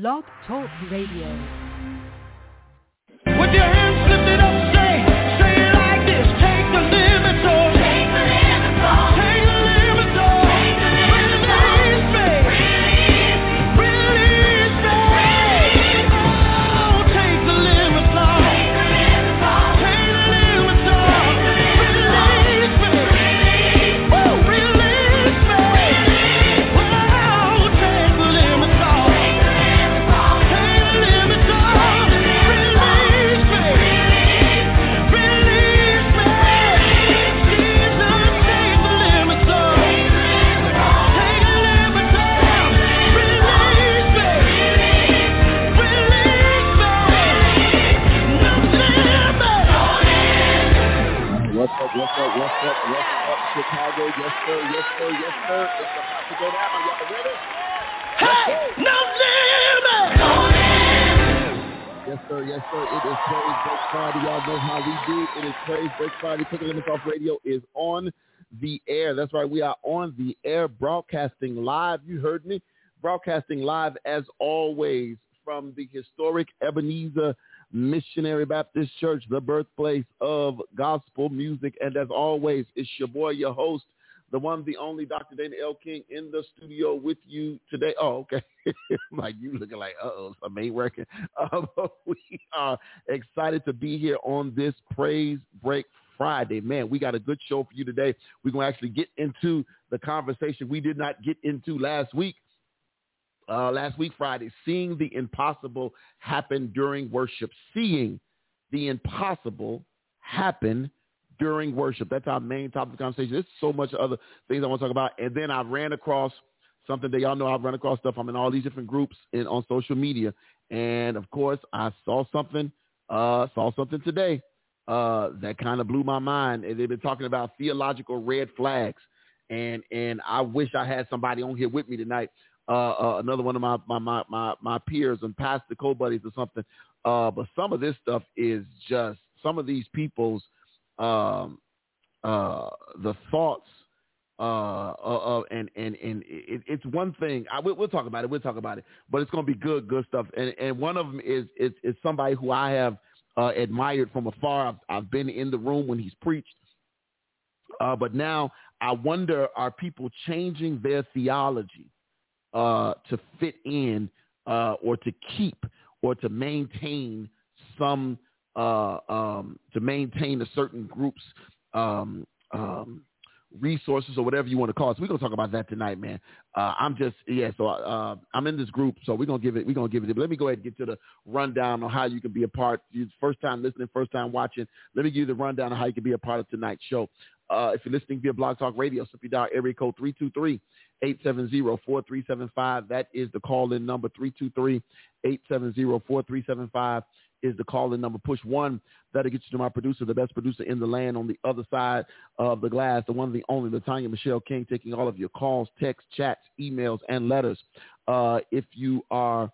Blog Talk Radio. Up, what's up, Chicago? Yes, sir, yes, sir, yes, sir. It's about to go down. Y'all ready? Hey, no limits. No limits. Yes, sir, yes, sir. It is Praise Break Friday. Y'all know how we do. It is Praise Break Friday. A Limits Off Radio is on the air. That's right. We are on the air broadcasting live. You heard me. Broadcasting live as always from the historic Ebenezer Missionary Baptist Church, the birthplace of gospel music. And as always, it's your boy, your host, the one, the only Dr. Dana L. King in the studio with you today. Oh, okay. like you looking like, uh-oh, something ain't working. Um, we are excited to be here on this Praise Break Friday. Man, we got a good show for you today. We're going to actually get into the conversation we did not get into last week uh, last week Friday, seeing the impossible happen during worship. Seeing the impossible happen during worship. That's our main topic of conversation. There's so much other things I want to talk about. And then I ran across something that y'all know I've run across stuff. I'm in all these different groups and on social media. And of course, I saw something, uh, saw something today uh, that kind of blew my mind. And they've been talking about theological red flags. And and I wish I had somebody on here with me tonight uh, uh, another one of my, my, my, my, my peers and pastor co-buddies or something. Uh, but some of this stuff is just some of these people's, um, uh, the thoughts, uh, uh, and, and, and it, it's one thing I, we'll, we'll talk about it. We'll talk about it, but it's going to be good, good stuff. And, and one of them is, is, is somebody who I have, uh, admired from afar. I've, I've been in the room when he's preached. Uh, but now I wonder, are people changing their theology? Uh, to fit in uh, or to keep or to maintain some uh, um, to maintain a certain group's um, um, resources or whatever you want to call it. So we're gonna talk about that tonight, man. Uh, I'm just yeah. So uh, I'm in this group, so we're gonna give it. We're gonna give it. But let me go ahead and get to the rundown on how you can be a part. First time listening, first time watching. Let me give you the rundown on how you can be a part of tonight's show. Uh, if you're listening via Blog Talk Radio, simply dial area code 323-870-4375. That is the call-in number, 323-870-4375 is the call-in number. Push one. That'll get you to my producer, the best producer in the land on the other side of the glass, the one, the only, Latanya Michelle King, taking all of your calls, texts, chats, emails, and letters. Uh, if you are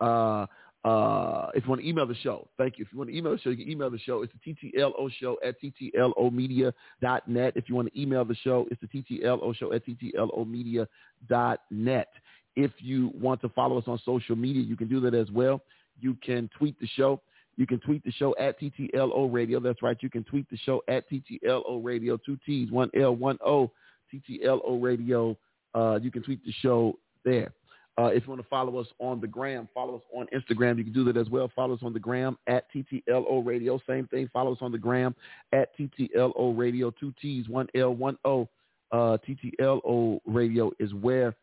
uh, uh, if you want to email the show, thank you. If you want to email the show, you can email the show. It's the TTLO show at TTLOmedia.net. If you want to email the show, it's the TTLO show at TTLOmedia.net. If you want to follow us on social media, you can do that as well. You can tweet the show. You can tweet the show at TTLO Radio. That's right. You can tweet the show at TTLO Radio. Two T's, one L, one O. TTLO Radio. Uh, you can tweet the show there. Uh, if you want to follow us on the gram, follow us on Instagram. You can do that as well. Follow us on the gram at TTLO Radio. Same thing. Follow us on the gram at TTLO Radio. Two T's, one L, one O. Uh, TTLO Radio is where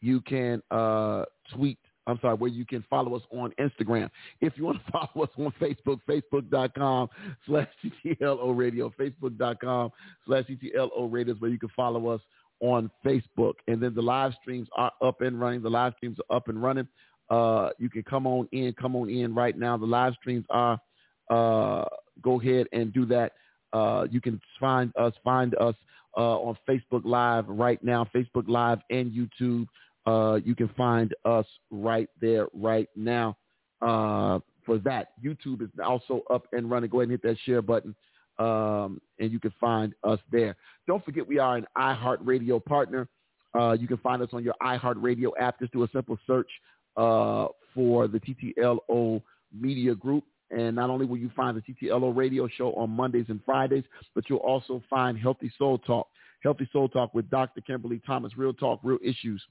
you can uh, tweet. I'm sorry, where you can follow us on Instagram. If you want to follow us on Facebook, facebook.com slash TTLO Radio, facebook.com slash TTLO Radio is where you can follow us on Facebook. And then the live streams are up and running. The live streams are up and running. Uh, you can come on in, come on in right now. The live streams are, uh, go ahead and do that. Uh, you can find us, find us uh, on Facebook Live right now, Facebook Live and YouTube. Uh, you can find us right there right now uh, for that. YouTube is also up and running. Go ahead and hit that share button um, and you can find us there. Don't forget we are an iHeartRadio partner. Uh, you can find us on your iHeartRadio app. Just do a simple search uh, for the TTLO Media Group. And not only will you find the TTLO radio show on Mondays and Fridays, but you'll also find Healthy Soul Talk. Healthy Soul Talk with Dr. Kimberly Thomas. Real talk, real issues,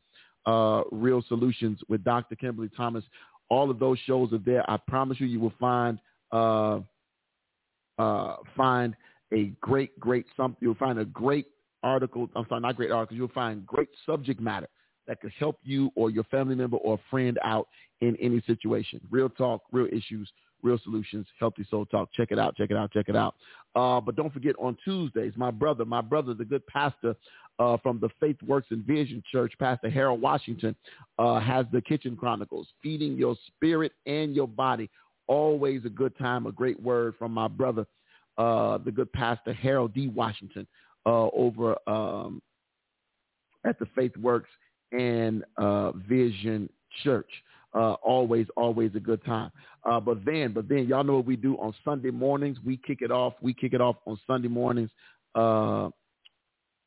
uh, real solutions with Dr. Kimberly Thomas. All of those shows are there. I promise you, you will find uh, find a great, great something. You'll find a great article. I'm sorry, not great article. You'll find great subject matter that could help you or your family member or friend out in any situation. Real talk, real issues, real solutions, healthy soul talk. Check it out, check it out, check it out. Uh, but don't forget on Tuesdays, my brother, my brother, the good pastor uh, from the Faith Works and Vision Church, Pastor Harold Washington, uh, has the Kitchen Chronicles, feeding your spirit and your body. Always a good time, a great word from my brother, uh, the good pastor Harold D. Washington uh, over um, at the Faith Works and uh, Vision Church. Uh, always, always a good time. Uh, but then, but then, y'all know what we do on Sunday mornings. We kick it off. We kick it off on Sunday mornings uh,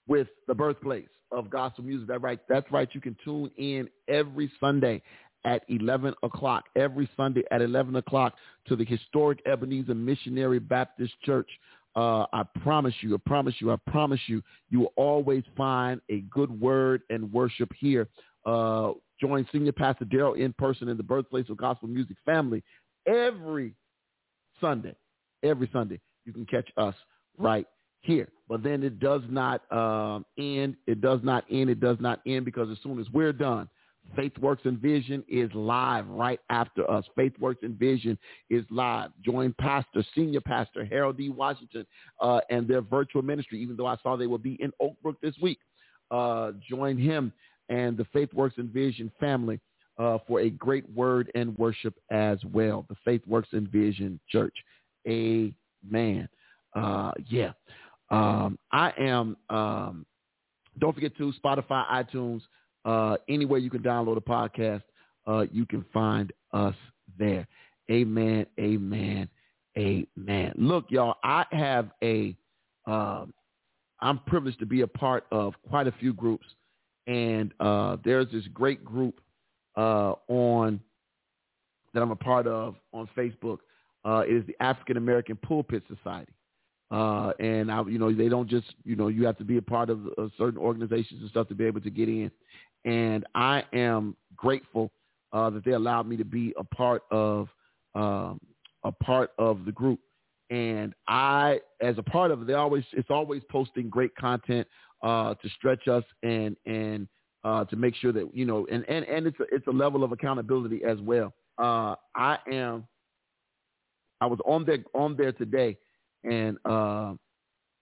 with the birthplace of gospel music. That right. That's right. You can tune in every Sunday at 11 o'clock. Every Sunday at 11 o'clock to the historic Ebenezer Missionary Baptist Church. Uh, I promise you, I promise you, I promise you, you will always find a good word and worship here. Uh, join Senior Pastor Daryl in person in the birthplace of gospel music family every Sunday. Every Sunday, you can catch us right here. But then it does not um, end. It does not end. It does not end because as soon as we're done, Faith Works and Vision is live right after us. Faith Works and Vision is live. Join Pastor, Senior Pastor Harold D. Washington uh, and their virtual ministry, even though I saw they will be in Oak Brook this week. Uh, join him and the Faith Works and Vision family uh, for a great word and worship as well. The Faith Works and Vision Church. Amen. Uh, yeah. Um, I am, um, don't forget to Spotify, iTunes, uh, anywhere you can download a podcast, uh, you can find us there. Amen. Amen. Amen. Look, y'all, I have a, uh, I'm privileged to be a part of quite a few groups, and uh, there's this great group uh, on that I'm a part of on Facebook. Uh, it is the African American Pulpit Society. Uh, and I, you know, they don't just, you know, you have to be a part of uh, certain organizations and stuff to be able to get in. And I am grateful uh, that they allowed me to be a part of um, a part of the group. And I, as a part of it, they always it's always posting great content uh, to stretch us and and uh, to make sure that you know, and and and it's a, it's a level of accountability as well. Uh, I am. I was on there on there today, and uh,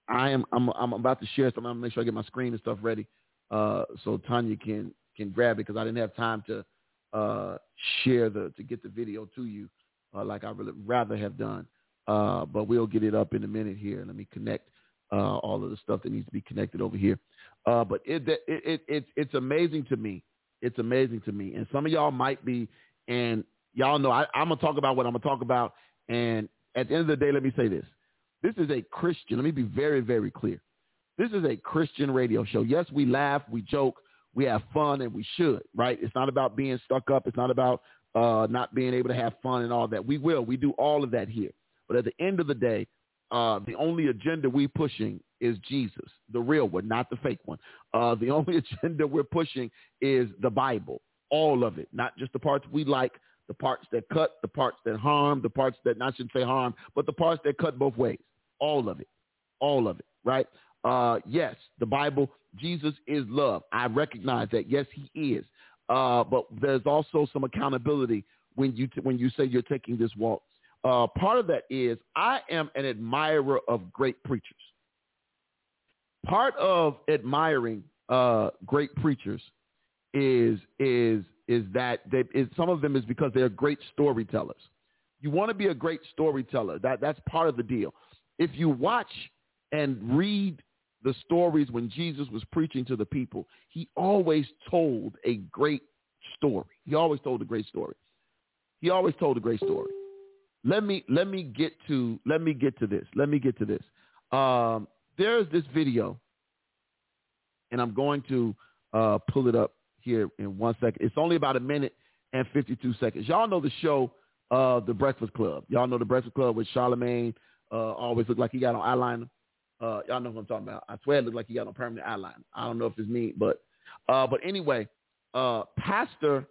I am I'm I'm about to share something. I'm gonna make sure I get my screen and stuff ready, uh, so Tanya can can grab it because I didn't have time to uh, share the to get the video to you uh, like I would rather have done. Uh, but we'll get it up in a minute here. Let me connect uh, all of the stuff that needs to be connected over here. Uh, but it, it, it, it, it's amazing to me. It's amazing to me. And some of y'all might be, and y'all know I, I'm going to talk about what I'm going to talk about. And at the end of the day, let me say this. This is a Christian. Let me be very, very clear. This is a Christian radio show. Yes, we laugh, we joke, we have fun, and we should, right? It's not about being stuck up. It's not about uh, not being able to have fun and all that. We will. We do all of that here. But at the end of the day, uh, the only agenda we pushing is Jesus, the real one, not the fake one. Uh, the only agenda we're pushing is the Bible, all of it, not just the parts we like, the parts that cut, the parts that harm, the parts that not shouldn't say harm, but the parts that cut both ways, all of it, all of it, right? Uh, yes, the Bible, Jesus is love. I recognize that. Yes, he is. Uh, but there's also some accountability when you t- when you say you're taking this walk. Uh, part of that is I am an admirer of great preachers. Part of admiring uh, great preachers is is is that they is some of them is because they're great storytellers. You want to be a great storyteller. That that's part of the deal. If you watch and read the stories when Jesus was preaching to the people, he always told a great story. He always told a great story. He always told a great story. Let me let me get to let me get to this. Let me get to this. Um, there's this video, and I'm going to uh, pull it up here in one second. It's only about a minute and 52 seconds. Y'all know the show, uh, The Breakfast Club. Y'all know The Breakfast Club with Charlemagne. Uh, always look like he got on eyeliner. Uh, y'all know what I'm talking about. I swear it looked like he got on permanent eyeliner. I don't know if it's me, but uh, but anyway, uh, Pastor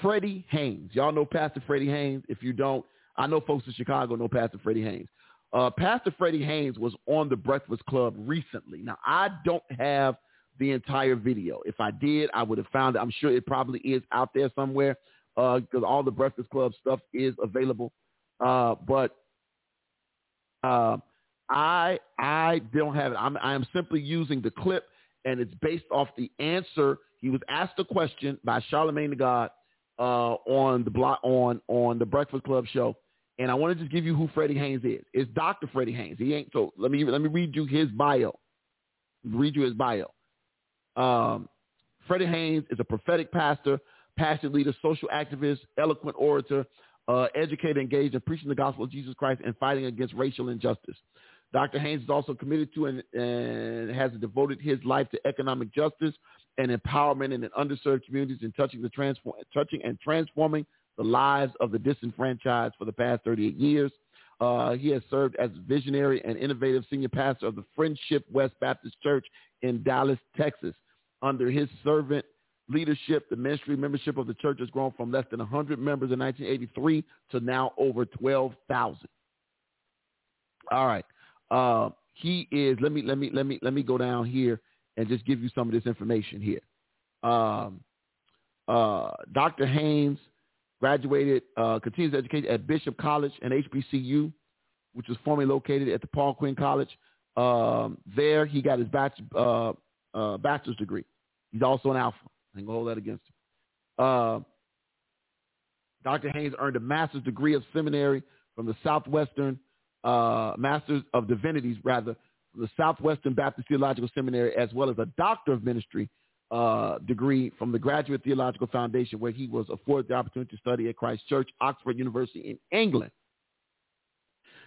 Freddie Haynes. Y'all know Pastor Freddie Haynes. If you don't, I know folks in Chicago know Pastor Freddie Haynes. Uh, Pastor Freddie Haynes was on the Breakfast Club recently. Now, I don't have the entire video. If I did, I would have found it. I'm sure it probably is out there somewhere because uh, all the Breakfast Club stuff is available. Uh, but uh, I I don't have it. I'm, I am simply using the clip, and it's based off the answer. He was asked a question by Charlemagne the God uh, on the block on on the Breakfast Club show, and I want to just give you who Freddie Haynes is. It's Dr. Freddie Haynes. He ain't so. Let me let me read you his bio. Read you his bio. Um, Freddie Haynes is a prophetic pastor, passion leader, social activist, eloquent orator, uh, educator engaged in preaching the gospel of Jesus Christ and fighting against racial injustice. Dr. Haynes is also committed to and, and has devoted his life to economic justice and empowerment in underserved communities and touching the transform, touching and transforming the lives of the disenfranchised for the past 38 years. Uh, he has served as visionary and innovative senior pastor of the Friendship West Baptist Church in Dallas, Texas. Under his servant leadership, the ministry membership of the church has grown from less than 100 members in 1983 to now over 12,000. All right. Uh, he is. Let me let me let me let me go down here and just give you some of this information here. Um, uh, Dr. Haynes graduated, uh, continues education at Bishop College and HBCU, which was formerly located at the Paul Quinn College. Um, there, he got his uh, uh, bachelor's degree. He's also an alpha. I ain't gonna hold that against him. Uh, Dr. Haynes earned a master's degree of seminary from the Southwestern uh, Masters of Divinities, rather, the Southwestern Baptist Theological Seminary, as well as a Doctor of Ministry uh, degree from the Graduate Theological Foundation, where he was afforded the opportunity to study at Christ Church, Oxford University in England.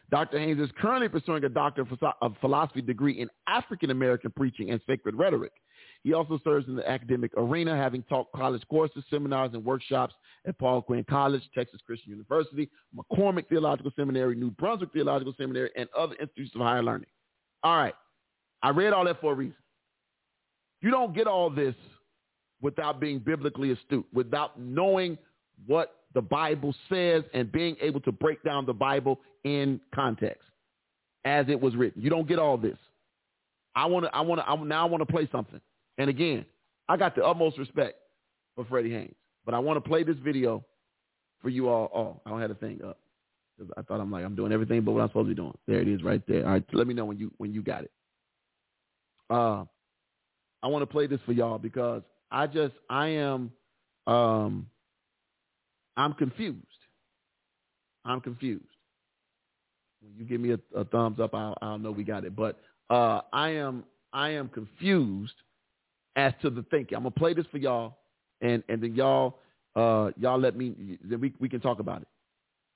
Dr. Haynes is currently pursuing a Doctor of Philosophy degree in African American preaching and sacred rhetoric. He also serves in the academic arena, having taught college courses, seminars, and workshops at Paul Quinn College, Texas Christian University, McCormick Theological Seminary, New Brunswick Theological Seminary, and other institutions of higher learning. All right. I read all that for a reason. You don't get all this without being biblically astute, without knowing what the Bible says and being able to break down the Bible in context as it was written. You don't get all this. I want to. I want to. Now I want to play something. And again, I got the utmost respect for Freddie Haynes, but I want to play this video for you all. Oh, I don't have the thing up. I thought I'm like I'm doing everything but what I'm supposed to be doing. There it is, right there. All right, let me know when you when you got it. Uh, I want to play this for y'all because I just I am um I'm confused. I'm confused. When you give me a, a thumbs up, I'll, I'll know we got it. But uh, I am I am confused as to the thinking. I'm gonna play this for y'all, and and then y'all uh, y'all let me then we we can talk about it.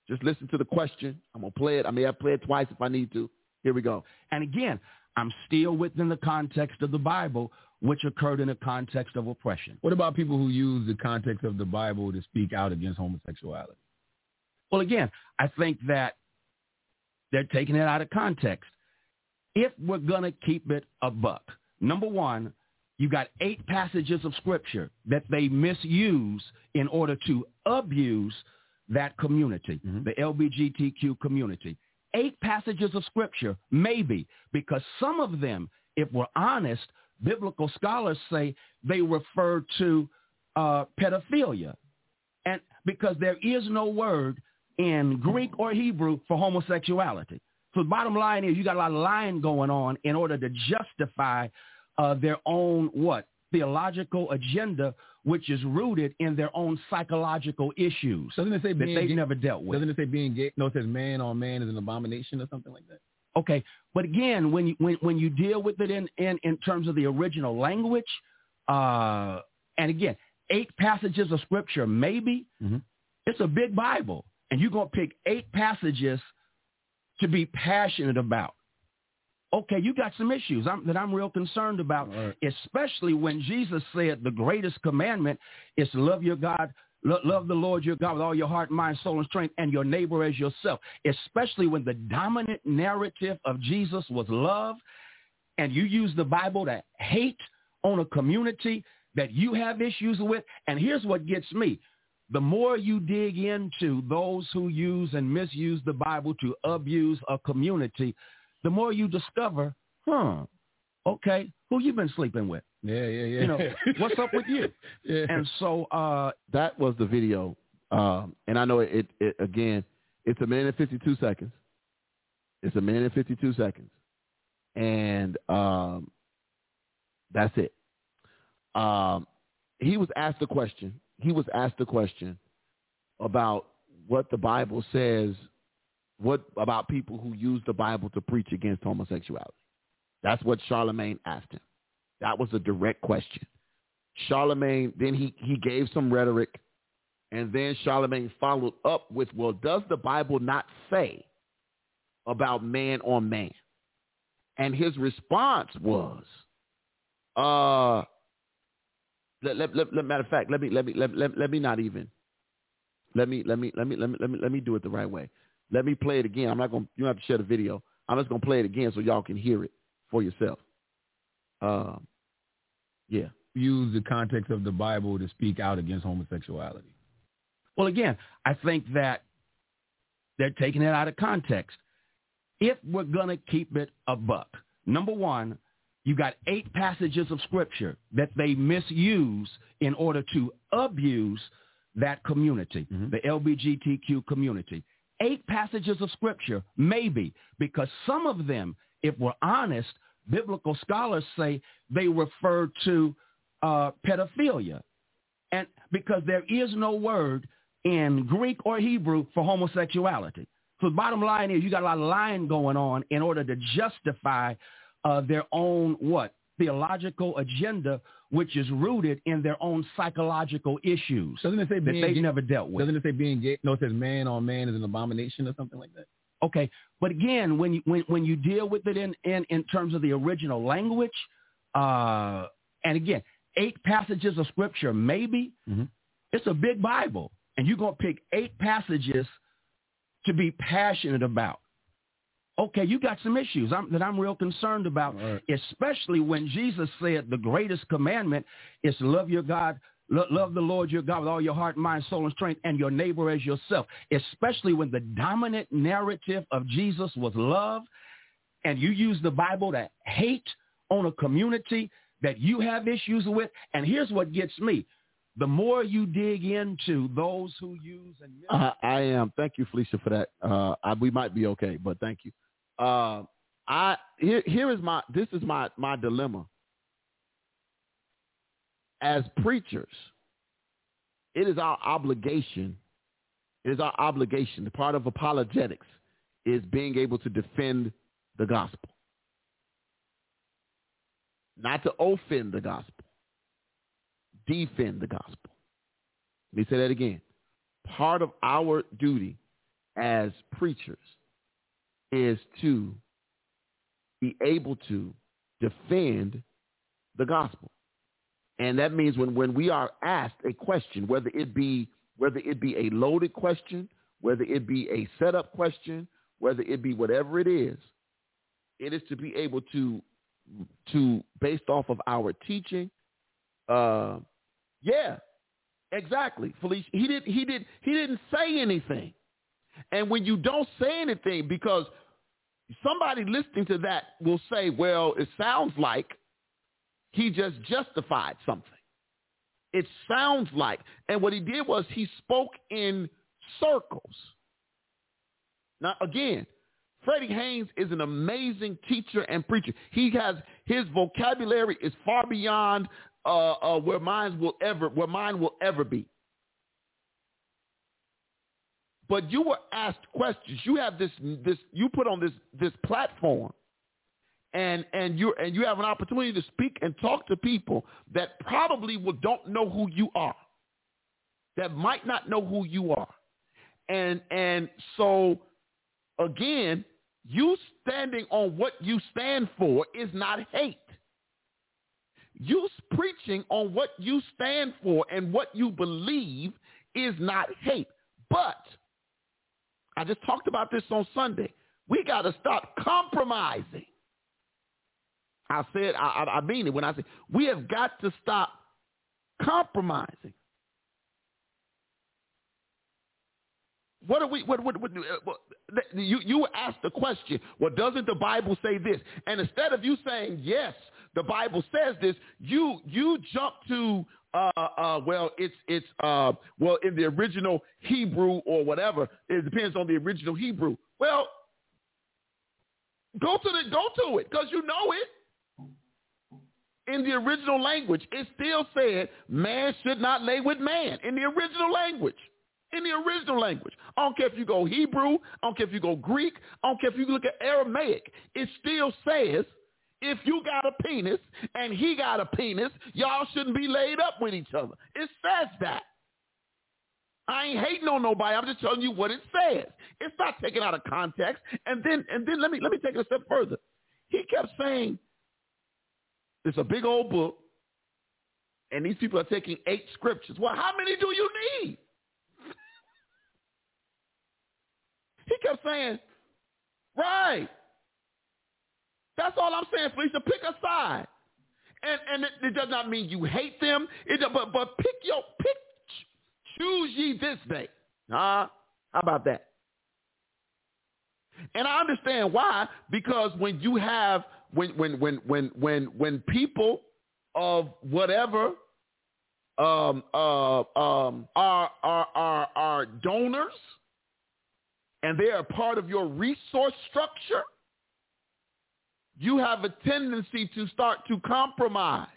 Just listen to the question. I'm gonna play it. I may have played it twice if I need to. Here we go. And again, I'm still within the context of the Bible, which occurred in a context of oppression. What about people who use the context of the Bible to speak out against homosexuality? Well, again, I think that they're taking it out of context. If we're going to keep it a buck, number one, you got eight passages of scripture that they misuse in order to abuse that community, mm-hmm. the LBGTQ community. Eight passages of scripture, maybe, because some of them, if we're honest, biblical scholars say they refer to uh, pedophilia. And because there is no word in Greek or Hebrew for homosexuality. So the bottom line is you got a lot of lying going on in order to justify uh, their own what theological agenda, which is rooted in their own psychological issues. Doesn't it say that they've gay, never dealt with? Doesn't it say being gay? No, it says man on man is an abomination or something like that. Okay, but again, when you when when you deal with it in in in terms of the original language, uh, and again, eight passages of scripture, maybe mm-hmm. it's a big Bible, and you're gonna pick eight passages to be passionate about. Okay, you got some issues I'm, that I'm real concerned about, Right. especially when Jesus said the greatest commandment is to love your God, lo- love the Lord your God with all your heart, mind, soul, and strength, and your neighbor as yourself, especially when the dominant narrative of Jesus was love, and you use the Bible to hate on a community that you have issues with. And here's what gets me. The more you dig into those who use and misuse the Bible to abuse a community, the more you discover, huh, okay, who you been sleeping with? Yeah, yeah, yeah. You know, what's up with you? yeah. And so, uh, that was the video. Um, and I know it, it, again, it's a minute and 52 seconds. It's a minute and 52 seconds. And um, that's it. Um, he was asked a question. He was asked a question about what the Bible says, what about people who use the Bible to preach against homosexuality. That's what Charlemagne asked him. That was a direct question. Charlemagne, then he, he gave some rhetoric, and then Charlemagne followed up with, well, does the Bible not say about man on man? And his response was, uh, let, let, let, let- matter of fact, let me, let me, let, let, let me not even, let me, let me, let me, let me, let me, let me do it the right way. Let me play it again. I'm not going to, you don't have to share the video. I'm just going to play it again so y'all can hear it for yourself. Um, yeah. Use the context of the Bible to speak out against homosexuality. Well, again, I think that they're taking it out of context. If we're going to keep it a buck, number one, you got eight passages of scripture that they misuse in order to abuse that community, Mhm. the LBGTQ community. Eight passages of scripture, maybe, because some of them, if we're honest, biblical scholars say they refer to uh, pedophilia and because there is no word in Greek or Hebrew for homosexuality. So the bottom line is you got a lot of lying going on in order to justify uh, their own what theological agenda, which is rooted in their own psychological issues Doesn't it say that they've gay? never dealt with. Doesn't it say being gay? No, it says man on man is an abomination or something like that. Okay, but again, when you when when you deal with it in in, in terms of the original language, uh, and again, eight passages of scripture, maybe Mhm. it's a big Bible, and you're gonna pick eight passages to be passionate about. Okay, you got some issues I'm, that I'm real concerned about, Right. especially when Jesus said the greatest commandment is to love your God, lo- love the Lord your God with all your heart, mind, soul, and strength, and your neighbor as yourself. Especially when the dominant narrative of Jesus was love, and you use the Bible to hate on a community that you have issues with. And here's what gets me: the more you dig into those who use and I, I am. Thank you, Felicia, for that. Uh, I, we might be okay, but thank you. Uh, I here here is my this is my my dilemma. As preachers, it is our obligation. It is our obligation. The part of apologetics is being able to defend the gospel, not to offend the gospel, defend the gospel. Let me say that again part of our duty as preachers is to be able to defend the gospel. And that means when, when we are asked a question, whether it be whether it be a loaded question, whether it be a setup question, whether it be whatever it is, it is to be able to to based off of our teaching, uh, yeah, Exactly, Felicia. He did. He did. He didn't say anything. And when you don't say anything, because somebody listening to that will say, "Well, it sounds like he just justified something." It sounds like, and what he did was he spoke in circles. Now, again, Freddie Haynes is an amazing teacher and preacher. He has his vocabulary is far beyond uh, uh, where mine will ever where mine will ever be. But you were asked questions. You have this this you put on this this platform, and and you and you have an opportunity to speak and talk to people that probably will, don't know who you are, that might not know who you are, and and so again, You standing on what you stand for is not hate. You preaching on what you stand for and what you believe is not hate. But I just talked about this on Sunday. We got to stop compromising. I said, I, I mean it when I say we have got to stop compromising. What are we? What? What? what, uh, what you you asked the question. Well, doesn't the Bible say this? And instead of you saying yes, the Bible says this, you you jump to uh, uh, well, it's it's uh, well in the original Hebrew or whatever. It depends on the original Hebrew. Well, go to the go to it because you know it. In the original language, it still said man should not lay with man. In the original language, in the original language, I don't care if you go Hebrew, I don't care if you go Greek, I don't care if you look at Aramaic. It still says if you got a penis and he got a penis, y'all shouldn't be laid up with each other. It says that. I ain't hating on nobody. I'm just telling you what it says. It's not taken out of context. And then and then let me let me take it a step further. He kept saying it's a big old book, and these people are taking eight scriptures. Well, how many do you need? he kept saying, right. That's all I'm saying, Felicia. Pick a side. And and it, it does not mean you hate them. It but but pick your pick choose ye this day. Huh? How about that? And I understand why, because when you have when when when when when when people of whatever um uh um are are are are donors and they are part of your resource structure you have a tendency to start to compromise.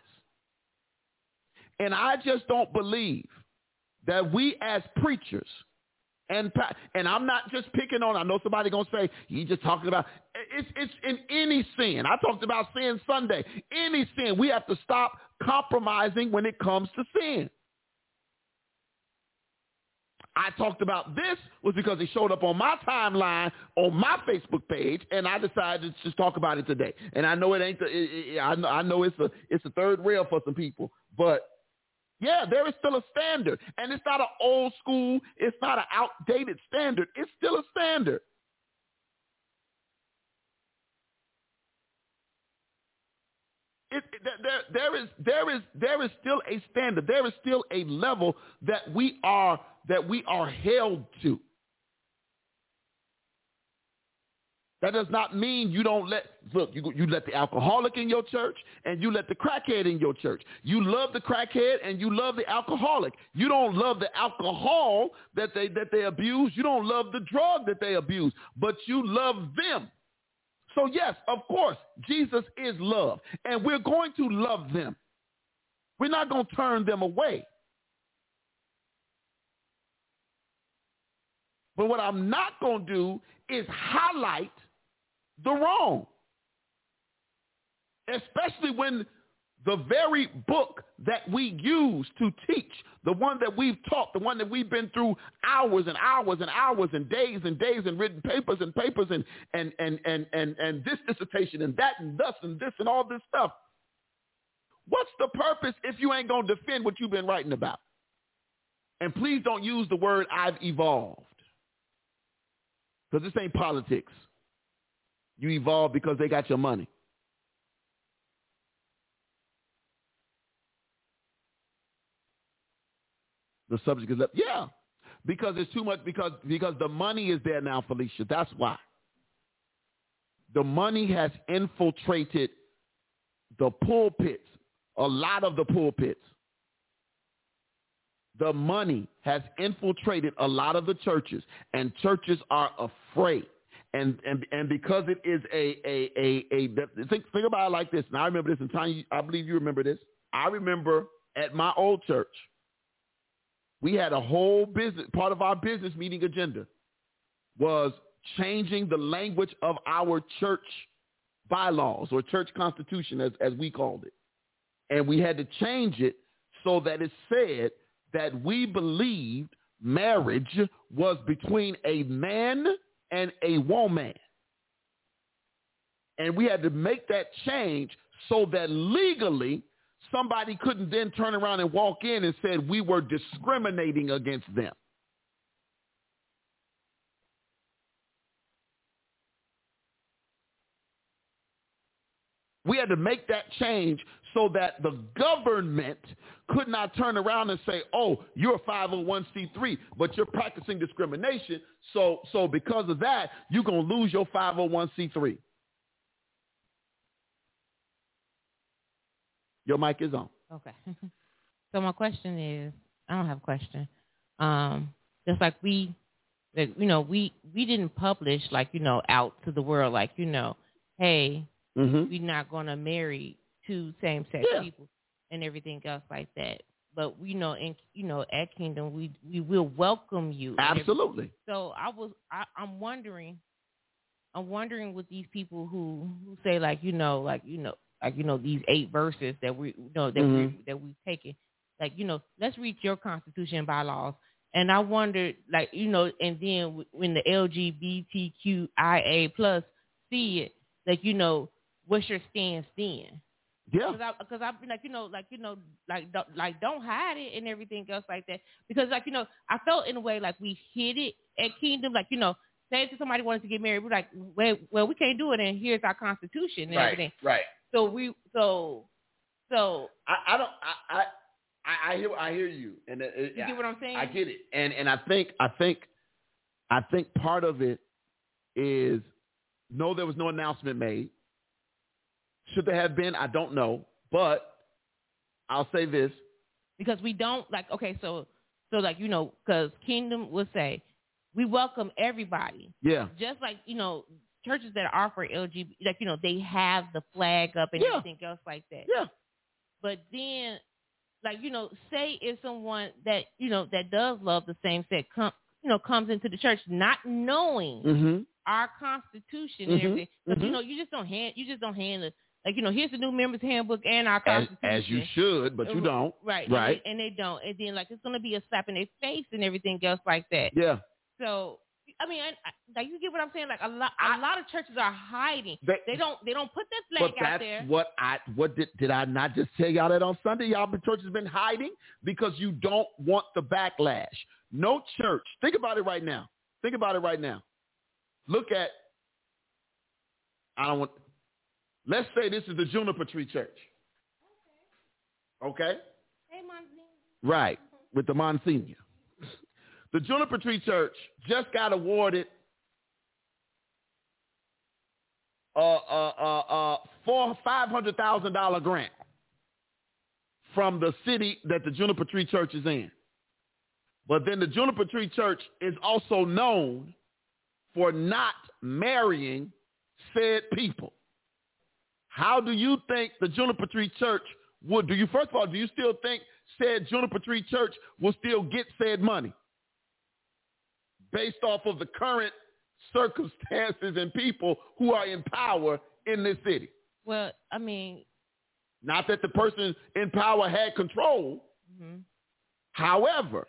And I just don't believe that we as preachers and and I'm not just picking on. I know somebody gonna say you just talking about. It's it's in any sin. I talked about sin Sunday. Any sin, we have to stop compromising when it comes to sin. I talked about this was because it showed up on my timeline on my Facebook page, and I decided to just talk about it today. And I know it ain't the, it, it, I, know, I know it's a it's a third rail for some people, but yeah, there is still a standard, and it's not an old school, it's not an outdated standard. It's still a standard. It, there, there is there is there is still a standard. There is still a level that we are that we are held to. That does not mean you don't let, look, you, you let the alcoholic in your church and you let the crackhead in your church. You love the crackhead and you love the alcoholic. You don't love the alcohol that they, that they abuse. You don't love the drug that they abuse, but you love them. So yes, of course, Jesus is love and we're going to love them. We're not going to turn them away. But what I'm not going to do is highlight the wrong. Especially when the very book that we use to teach, the one that we've taught, the one that we've been through hours and hours and hours and days and days and written papers and papers and and and and and, and this dissertation and that and thus and this and all this stuff. What's the purpose if you ain't going to defend what you've been writing about? And please don't use the word I've evolved. Because this ain't politics. You evolve because they got your money. The subject is up. Yeah. Because it's too much because because the money is there now, Felicia. That's why. The money has infiltrated the pulpits, a lot of the pulpits the money has infiltrated a lot of the churches, and churches are afraid. And and and because it is a a a a think think about it like this. Now I remember this, and Tanya, I believe you remember this. I remember at my old church, we had a whole business part of our business meeting agenda was changing the language of our church bylaws or church constitution as, as we called it. And we had to change it so that it said that we believed marriage was between a man and a woman. And we had to make that change so that legally somebody couldn't then turn around and walk in and said we were discriminating against them. We had to make that change so that the government could not turn around and say, "Oh, you're a 501c3, but you're practicing discrimination. So, so because of that, you're gonna lose your 501c3." Your mic is on. Okay. so my question is, I don't have a question. Um, just like we, like, you know, we we didn't publish like you know out to the world like you know, hey, Mm-hmm. we're not going to marry two same sex Yeah. people and everything else like that. But we know, in you know, at Kingdom, we we will welcome you. Absolutely. So I was, I, I'm wondering, I'm wondering with these people who who say like, you know, like you know, like you know, these eight verses that we you know that Mhm. we that we've taken, like you know, let's read your Constitution and bylaws. And I wondered, like you know, and then when the LGBTQIA plus see it, like you know, what's your stance then? Yeah. Because I, because I, like, you know, like, you know, like, don't, like, don't hide it and everything else like that. Because, like, you know, I felt in a way like we hid it at Kingdom. Like, you know, say if somebody wanted to get married, we're like, well, well, we can't do it, and here's our constitution and everything. Right. So we, so, so I, I don't. I, I I hear. I hear you. And it, it- you get what I'm saying? I get it. And and I think I think I think part of it is no, there was no announcement made. Should there have been? I don't know. But I'll say this. because we don't like. Okay, so, so like, you know, because Kingdom will say we welcome everybody. Yeah. just like you know churches that offer LGBT, like you know they have the flag up and Yeah. everything else like that. Yeah. But then, like you know, say if someone that you know that does love the same sex come, you know, comes into the church not knowing Mm-hmm. our constitution and everything, because Mhm. you know you just don't hand you just don't hand the like you know here's the new members handbook and our As, constitution. as you should, but you don't. Right. Right. And they, and they don't. And then like it's gonna be a slap in their face and everything else like that. Yeah. So I mean, I, I, like you get what I'm saying? Like a lot, a lot of churches are hiding. They, They don't, they don't put that flag out that's there. what I what did did I not just tell y'all that on Sunday? Y'all the church has been hiding because you don't want the backlash. No church. Think about it right now. Think about it right now. Look at I don't want let's say this is the Juniper Tree Church. Okay? Hey, Monsignor. Right, with the Monsignor. The Juniper Tree Church just got awarded a a a, a four five hundred thousand dollar grant from the city that the Juniper Tree Church is in. But then the Juniper Tree Church is also known for not marrying said people. How do you think the Juniper Tree Church would do you first of all, do you still think said Juniper Tree Church will still get said money? Based off of the current circumstances and people who are in power in this city. Well, I mean, Not that the person in power had control. hmm However,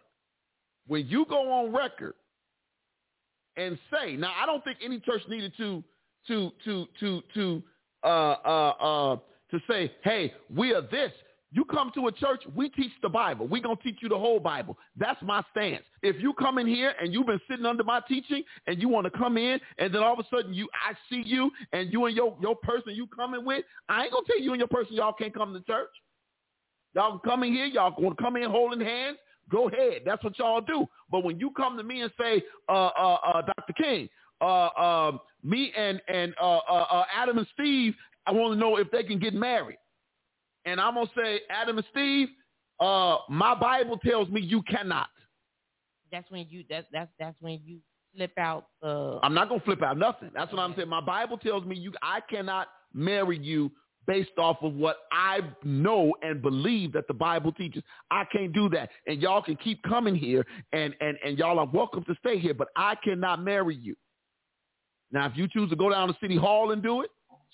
when you go on record and say, now I don't think any church needed to to to to to uh uh uh to say, hey, we are this. You come to a church, we teach the Bible. We're going to teach you the whole Bible. That's my stance. If you come in here and you've been sitting under my teaching and you want to come in and then all of a sudden you I see you and you and your, your person you coming with, I ain't going to tell you and your person y'all can't come to church. Y'all come in here. Y'all going to come in holding hands. Go ahead. That's what y'all do. But when you come to me and say, uh, uh, uh, Dr. King, uh, um, me and and uh, uh, uh, Adam and Steve, I want to know if they can get married. And I'm gonna say, Adam and Steve, uh, my Bible tells me you cannot. that's when you that's that's that's when you flip out. I'm not gonna flip out nothing. That's what I'm saying. My Bible tells me you I cannot marry you based off of what I know and believe that the Bible teaches. I can't do that. And y'all can keep coming here and and and y'all are welcome to stay here, but I cannot marry you. Now, if you choose to go down to City Hall and do it,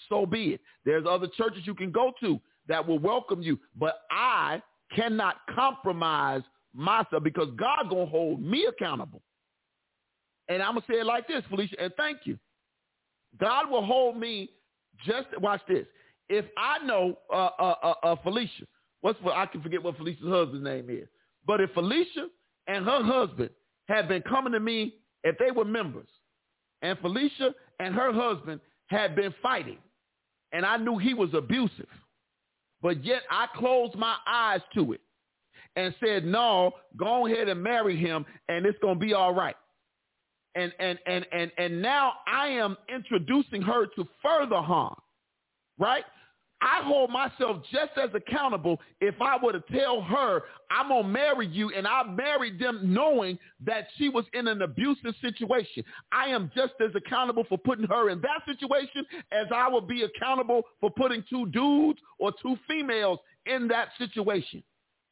so be it. There's other churches you can go to that will welcome you, but I cannot compromise myself because God gonna hold me accountable. And I'm gonna say it like this, Felicia, and thank you. God will hold me just watch this. If I know uh, uh, uh, uh, Felicia, what's what I can forget what Felicia's husband's name is, but if Felicia and her husband had been coming to me, if they were members, and Felicia and her husband had been fighting, and I knew he was abusive, but yet I closed my eyes to it and said, no, go ahead and marry him and it's going to be all right. And, and, and, and, and now I am introducing her to further harm, right? I hold myself just as accountable if I were to tell her I'm going to marry you and I married them knowing that she was in an abusive situation. I am just as accountable for putting her in that situation as I would be accountable for putting two dudes or two females in that situation.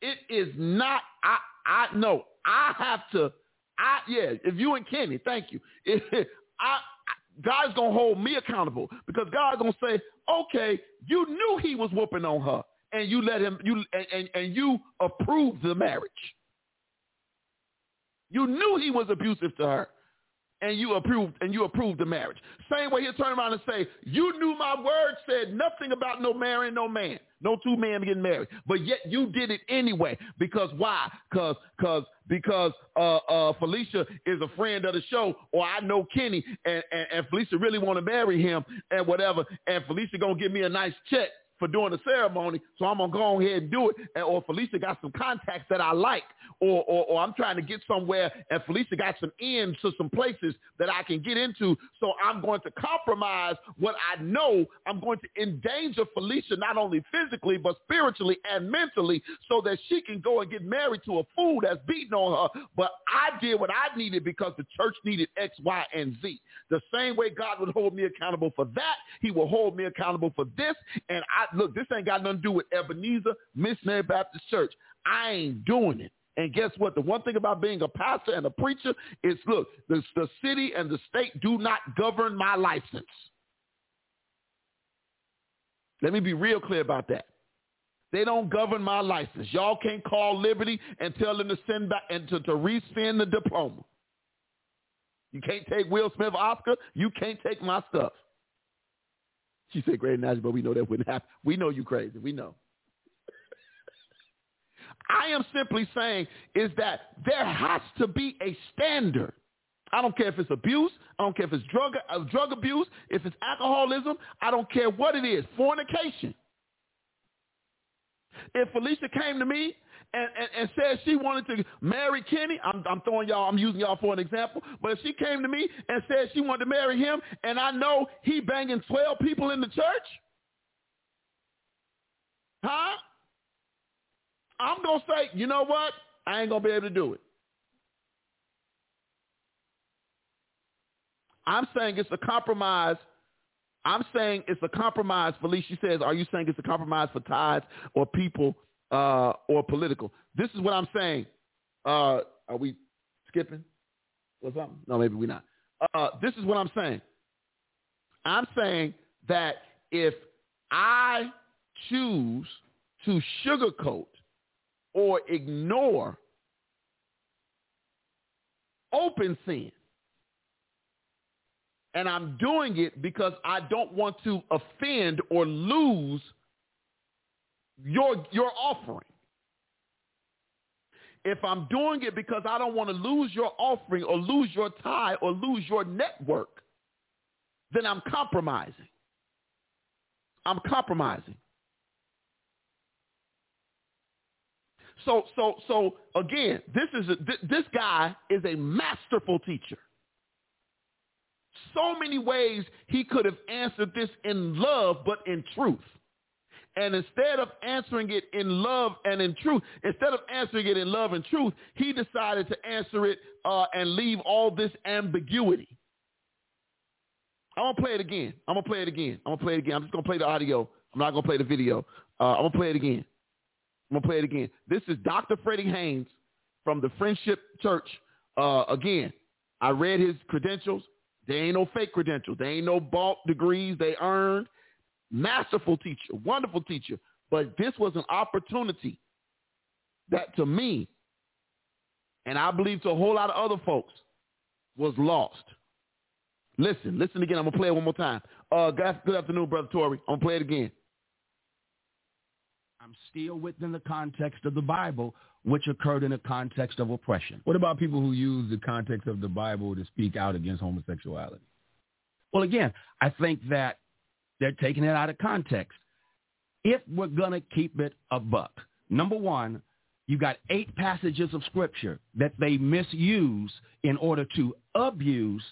It is not, I, I know, I have to, I, yeah, if you and Kenny, thank you. I, God's going to hold me accountable because God's going to say, okay, you knew he was whooping on her and you let him, you, and, and, and you approved the marriage. You knew he was abusive to her and you approved and you approved the marriage. Same way he'll turn around and say, you knew my word said nothing about no marrying no man, no two men getting married, but yet you did it anyway. Because why? Because because because uh, uh, Felicia is a friend of the show, or I know Kenny, and, and, and Felicia really want to marry him and whatever, and Felicia gonna give me a nice check for doing the ceremony, so I'm gonna go ahead and do it. Or Felicia got some contacts that I like, or, or or I'm trying to get somewhere, and Felicia got some ends to some places that I can get into. So I'm going to compromise what I know. I'm going to endanger Felicia not only physically but spiritually and mentally, so that she can go and get married to a fool that's beating on her. But I did what I needed because the church needed X, Y, and Z. The same way God would hold me accountable for that, He will hold me accountable for this. And I look, this ain't got nothing to do with Ebenezer Missionary Baptist Church. I ain't doing it. And guess what? The one thing about being a pastor and a preacher is, look, the, the city and the state do not govern my license. Let me be real clear about that. They don't govern my license. Y'all can't call Liberty and tell them to send back and to, to resend the diploma. You can't take Will Smith Oscar. You can't take my stuff. She said, great analogy, but we know that wouldn't happen. We know you crazy. We know. I am simply saying is that there has to be a standard. I don't care if it's abuse. I don't care if it's drug, uh, drug abuse, if it's alcoholism. I don't care what it is. Fornication. If Felicia came to me and, and, and said she wanted to marry Kenny, I'm, I'm throwing y'all, I'm using y'all for an example, but if she came to me and said she wanted to marry him and I know he banging 12 people in the church, huh? I'm going to say, you know what? I ain't going to be able to do it. I'm saying it's a compromise. I'm saying it's a compromise. Felicia says, are you saying it's a compromise for tithes or people uh, or political? This is what I'm saying. Uh, are we skipping or something? No, maybe we're not. Uh, this is what I'm saying. I'm saying that if I choose to sugarcoat or ignore open sin. And I'm doing it because I don't want to offend or lose your, your offering. If I'm doing it because I don't want to lose your offering or lose your tie or lose your network, then I'm compromising. I'm compromising. so so so again, this is a, this guy is a masterful teacher. So many ways he could have answered this in love, but in truth. And instead of answering it in love and in truth, instead of answering it in love and truth, he decided to answer it uh, and leave all this ambiguity. I'm gonna play it again. I'm gonna play it again. I'm gonna play it again. I'm just gonna play the audio. I'm not gonna play the video. Uh, I'm gonna play it again. I'm going to play it again. This is Dr. Freddie Haynes from the Friendship Church. Uh, again, I read his credentials. They ain't no fake credentials. They ain't no bought degrees they earned. Masterful teacher, wonderful teacher. But this was an opportunity that to me, and I believe to a whole lot of other folks, was lost. Listen, listen again. I'm gonna play it one more time. Uh, guys, good afternoon, brother Tory. I'm gonna play it again. I'm still within the context of the Bible, which occurred in the context of oppression. What about people who use the context of the Bible to speak out against homosexuality? Well, again, I think that they're taking it out of context. If we're going to keep it a buck, number one, you got eight passages of scripture that they misuse in order to abuse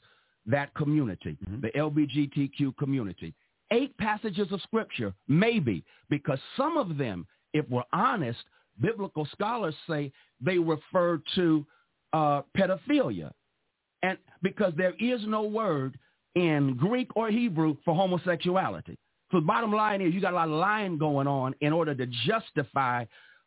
that community, Mhm. the LBGTQ community. Eight passages of scripture, maybe, because some of them, if we're honest, biblical scholars say they refer to uh, pedophilia. And because there is no word in Greek or Hebrew for homosexuality. So the bottom line is you got a lot of lying going on in order to justify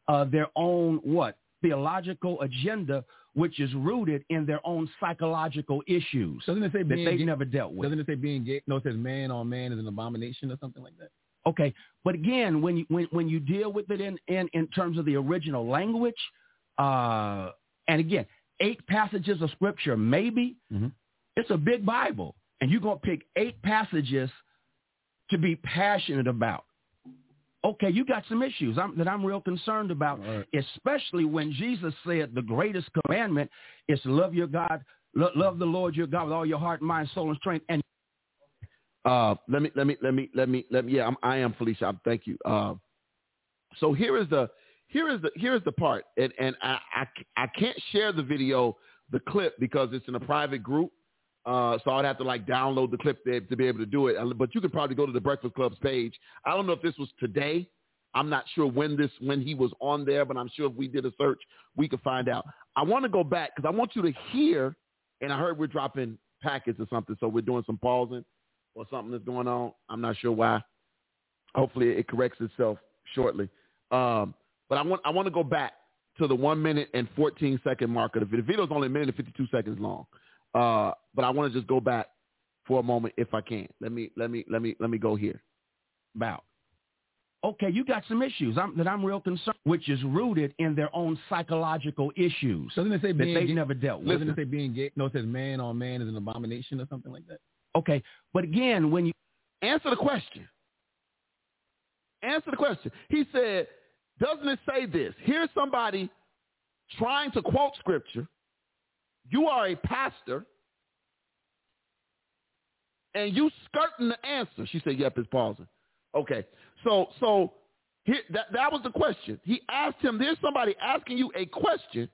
uh, their own what? Theological agenda, which is rooted in their own psychological issues Doesn't it say that they've gay, never dealt with. Doesn't it say being gay? No, it says man on man is an abomination or something like that. Okay, but again, when you when when you deal with it in in, in terms of the original language, uh, and again, eight passages of scripture, maybe Mhm. it's a big Bible, and you're gonna pick eight passages to be passionate about. Okay, you got some issues I'm, that I'm real concerned about, right. especially when Jesus said the greatest commandment is to love your God, lo- love the Lord your God with all your heart, mind, soul, and strength, and Uh, let me, let me, let me, let me, let me. Yeah, I'm, I am Felicia. I'm, thank you. Uh, so here is the, here is the, here is the part, and and I, I, I can't share the video, the clip because it's in a private group. Uh, so I'd have to like download the clip there to be able to do it. Uh, But you could probably go to the Breakfast Club's page. I don't know if this was today. I'm not sure when this when he was on there, but I'm sure if we did a search, we could find out. I want to go back because I want you to hear. And I heard we're dropping packets or something, so we're doing some pausing or something that's going on. I'm not sure why. Hopefully, it corrects itself shortly. Um, but I want I want to go back to the one minute and 14 second mark of the video. The video is only a minute and 52 seconds long. Uh, but I want to just go back for a moment if I can. Let me let me let me let me go here. about. Okay, you got some issues I'm, that I'm real concerned, which is rooted in their own psychological issues Doesn't it say that being they've gay? never dealt with. Doesn't it say being gay? No, it says man on man is an abomination or something like that. Okay, but again, when you Answer the question. Answer the question. He said, doesn't it say this? Here's somebody trying to quote scripture. You are a pastor, and you skirting the answer. She said, yep, it's pausing. Okay. So so that, that was the question. He asked him, there's somebody asking you a question,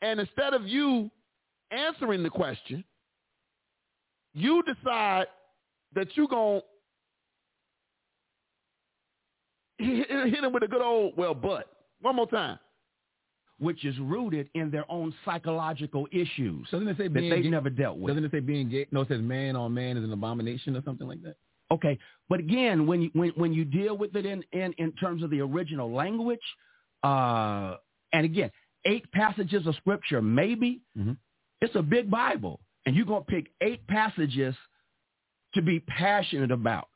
and instead of you answering the question, you decide that you're going to hit him with a good old, well, but. One more time. Which is rooted in their own psychological issues Doesn't it say that they've gay? never dealt with. Doesn't it say being gay? No, it says man on man is an abomination or something like that. Okay, but again, when you when when you deal with it in in, in terms of the original language, uh, and again, eight passages of scripture, maybe Mhm. it's a big Bible, and you're gonna pick eight passages to be passionate about.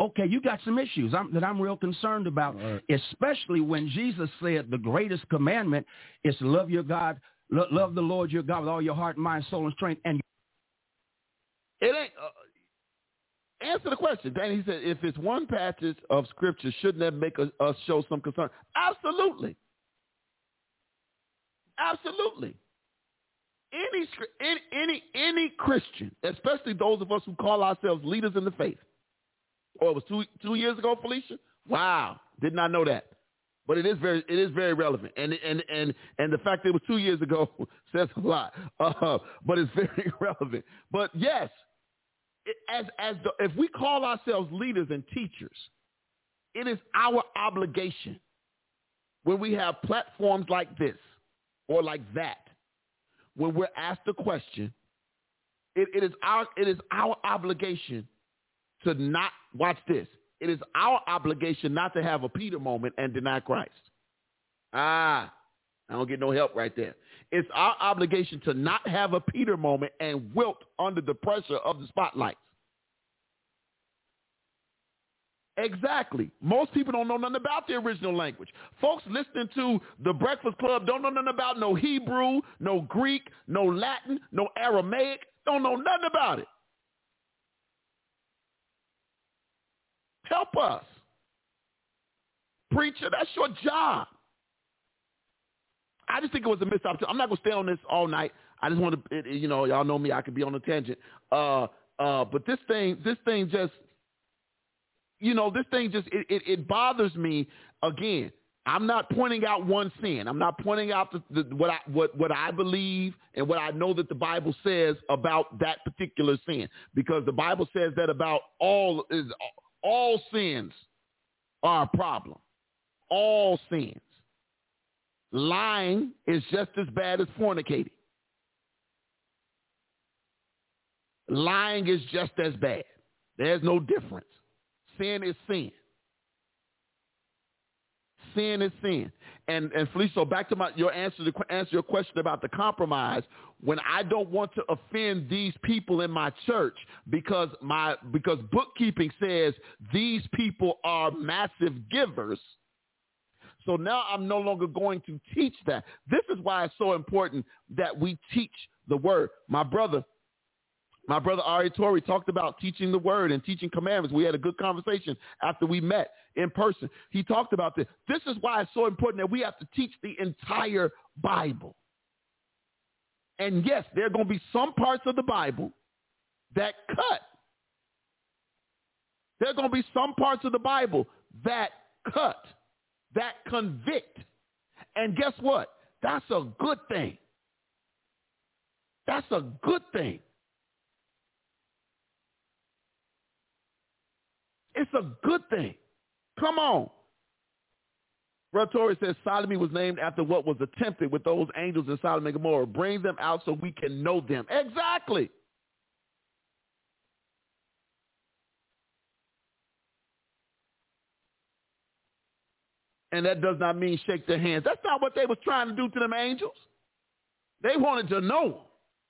Okay, you got some issues I'm, that I'm real concerned about, right. especially when Jesus said the greatest commandment is to love your God, lo- love the Lord your God with all your heart, mind, soul, and strength, and It ain't. Uh, answer the question. Danny he said, if it's one passage of scripture, shouldn't that make us, us show some concern? Absolutely. Absolutely. Any, any any any Christian, especially those of us who call ourselves leaders in the faith. Oh, it was two two years ago, Felicia. Wow, did not know that. But it is very it is very relevant, and and and and the fact that it was two years ago says a lot. Uh, but it's very relevant. But yes, as as the, if we call ourselves leaders and teachers, it is our obligation when we have platforms like this or like that, when we're asked a question, it, it is our it is our obligation to not watch this. It is our obligation not to have a Peter moment and deny Christ. Ah, I don't get no help right there. It's our obligation to not have a Peter moment and wilt under the pressure of the spotlights. Exactly. Most people don't know nothing about the original language. Folks listening to the Breakfast Club don't know nothing about no Hebrew, no Greek, no Latin, no Aramaic. Don't know nothing about it. Help us. Preacher, that's your job. I just think it was a missed opportunity. I'm not going to stay on this all night. I just want to, you know, y'all know me. I could be on a tangent. Uh, uh, but this thing, this thing just, you know, this thing just, it, it, it bothers me. Again, I'm not pointing out one sin. I'm not pointing out the, the, what I what what I believe and what I know that the Bible says about that particular sin, because the Bible says that about all is all sins are a problem. All sins. Lying is just as bad as fornicating. Lying is just as bad. There's no difference. Sin is sin. Sin is sin. And and Felicia, back to my your answer to answer your question about the compromise. When I don't want to offend these people in my church because my because bookkeeping says these people are massive givers. So now I'm no longer going to teach that. This is why it's so important that we teach the word. My brother, my brother Ari Tori talked about teaching the word and teaching commandments. We had a good conversation after we met in person. He talked about this. This is why it's so important that we have to teach the entire Bible. And yes, there are going to be some parts of the Bible that cut. There are going to be some parts of the Bible that cut, that convict. And guess what? That's a good thing. That's a good thing. It's a good thing. Come on. Brother says sodomy was named after what was attempted with those angels in Sodom and Gomorrah. Bring them out so we can know them. Exactly. And that does not mean shake their hands. That's not what they was trying to do to them angels. They wanted to know.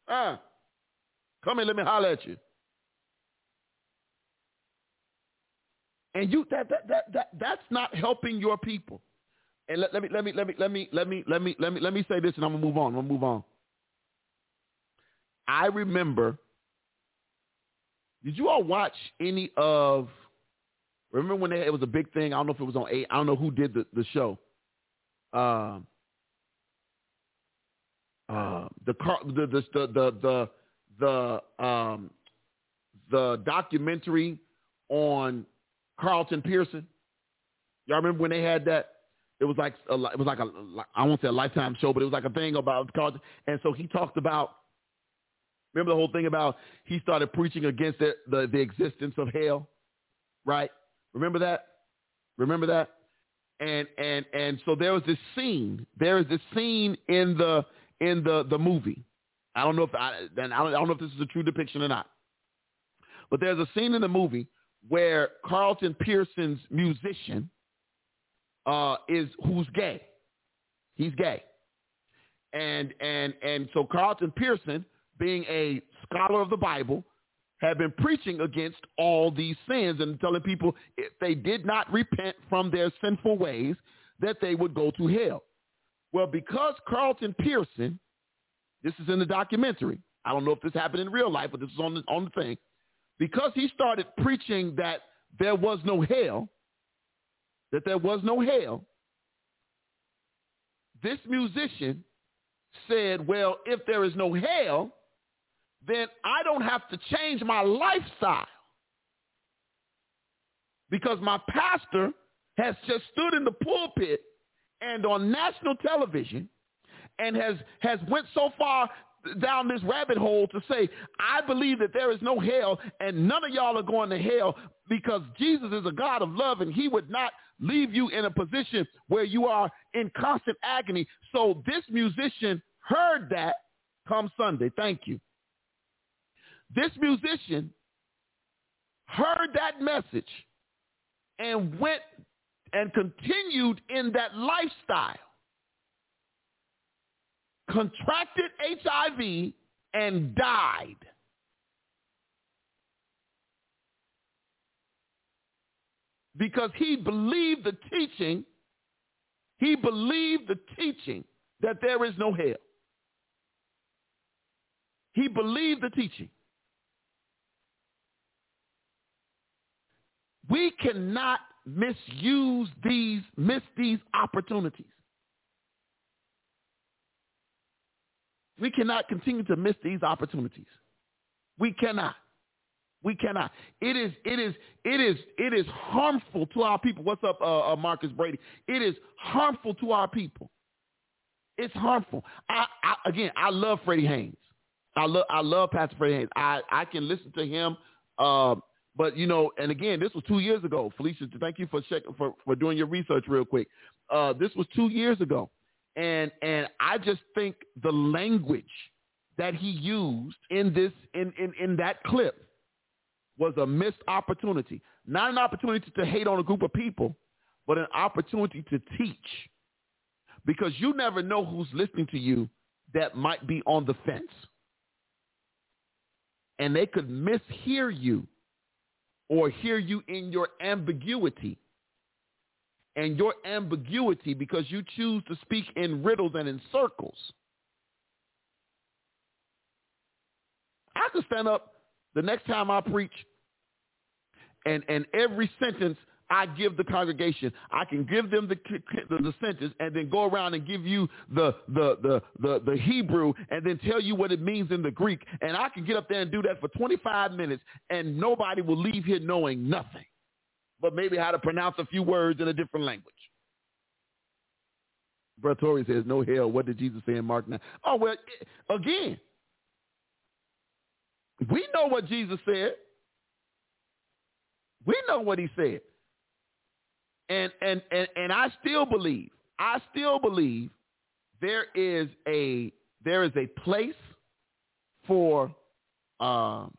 Ah, come here, let me holler at you. And you that that that, that that's not helping your people. And let, let me let me let me let me let me let me let me let me say this and I'm gonna move on. I'm gonna move on. I remember did you all watch any of remember when they, it was a big thing? I don't know if it was on eight. I don't know who did the, the show. Um uh, the, the the the the the the um the documentary on Carlton Pearson. Y'all remember when they had that? It was like a, it was like a I won't say a lifetime show, but it was like a thing about Carlton. And so he talked about remember the whole thing about he started preaching against the, the, the existence of hell, right? Remember that? Remember that? And and and so there was this scene. There is this scene in the in the the movie. I don't know if I I don't, I don't know if this is a true depiction or not. But there's a scene in the movie where Carlton Pearson's musician uh, is who's gay. He's gay. And and and so Carlton Pearson, being a scholar of the Bible, had been preaching against all these sins and telling people if they did not repent from their sinful ways, that they would go to hell. Well, because Carlton Pearson, this is in the documentary. I don't know if this happened in real life, but this is on the on the thing because he started preaching that there was no hell, that there was no hell, this musician said, well, if there is no hell, then I don't have to change my lifestyle. Because my pastor has just stood in the pulpit and on national television and has, has went so far down this rabbit hole to say, I believe that there is no hell and none of y'all are going to hell because Jesus is a God of love and he would not leave you in a position where you are in constant agony. So this musician heard that come Sunday. Thank you. This musician heard that message and went and continued in that lifestyle contracted HIV and died. Because he believed the teaching, he believed the teaching that there is no hell. He believed the teaching. We cannot misuse these, miss these opportunities. We cannot continue to miss these opportunities. We cannot. We cannot. It is, it is, it is, it is harmful to our people. What's up, uh, uh, Marcus Brady? It is harmful to our people. It's harmful. I, I, again, I love Freddie Haynes. I love, I love Pastor Freddie Haynes. I, I can listen to him. Uh, but you know, and again, this was two years ago. Felicia, thank you for checking for, for doing your research real quick. Uh, this was two years ago, and and I just think the language that he used in this in in, in that clip was a missed opportunity. Not an opportunity to hate on a group of people, but an opportunity to teach. Because you never know who's listening to you that might be on the fence. And they could mishear you or hear you in your ambiguity. And your ambiguity, because you choose to speak in riddles and in circles. I could stand up the next time I preach and, and every sentence I give the congregation, I can give them the, the, the sentence and then go around and give you the, the, the, the, the Hebrew and then tell you what it means in the Greek. And I can get up there and do that for 25 minutes and nobody will leave here knowing nothing, but maybe how to pronounce a few words in a different language. Brother Torrey says, no hell. What did Jesus say in Mark 9? Oh, well, again, we know what Jesus said. We know what he said. And and and and I still believe, I still believe there is a there is a place for um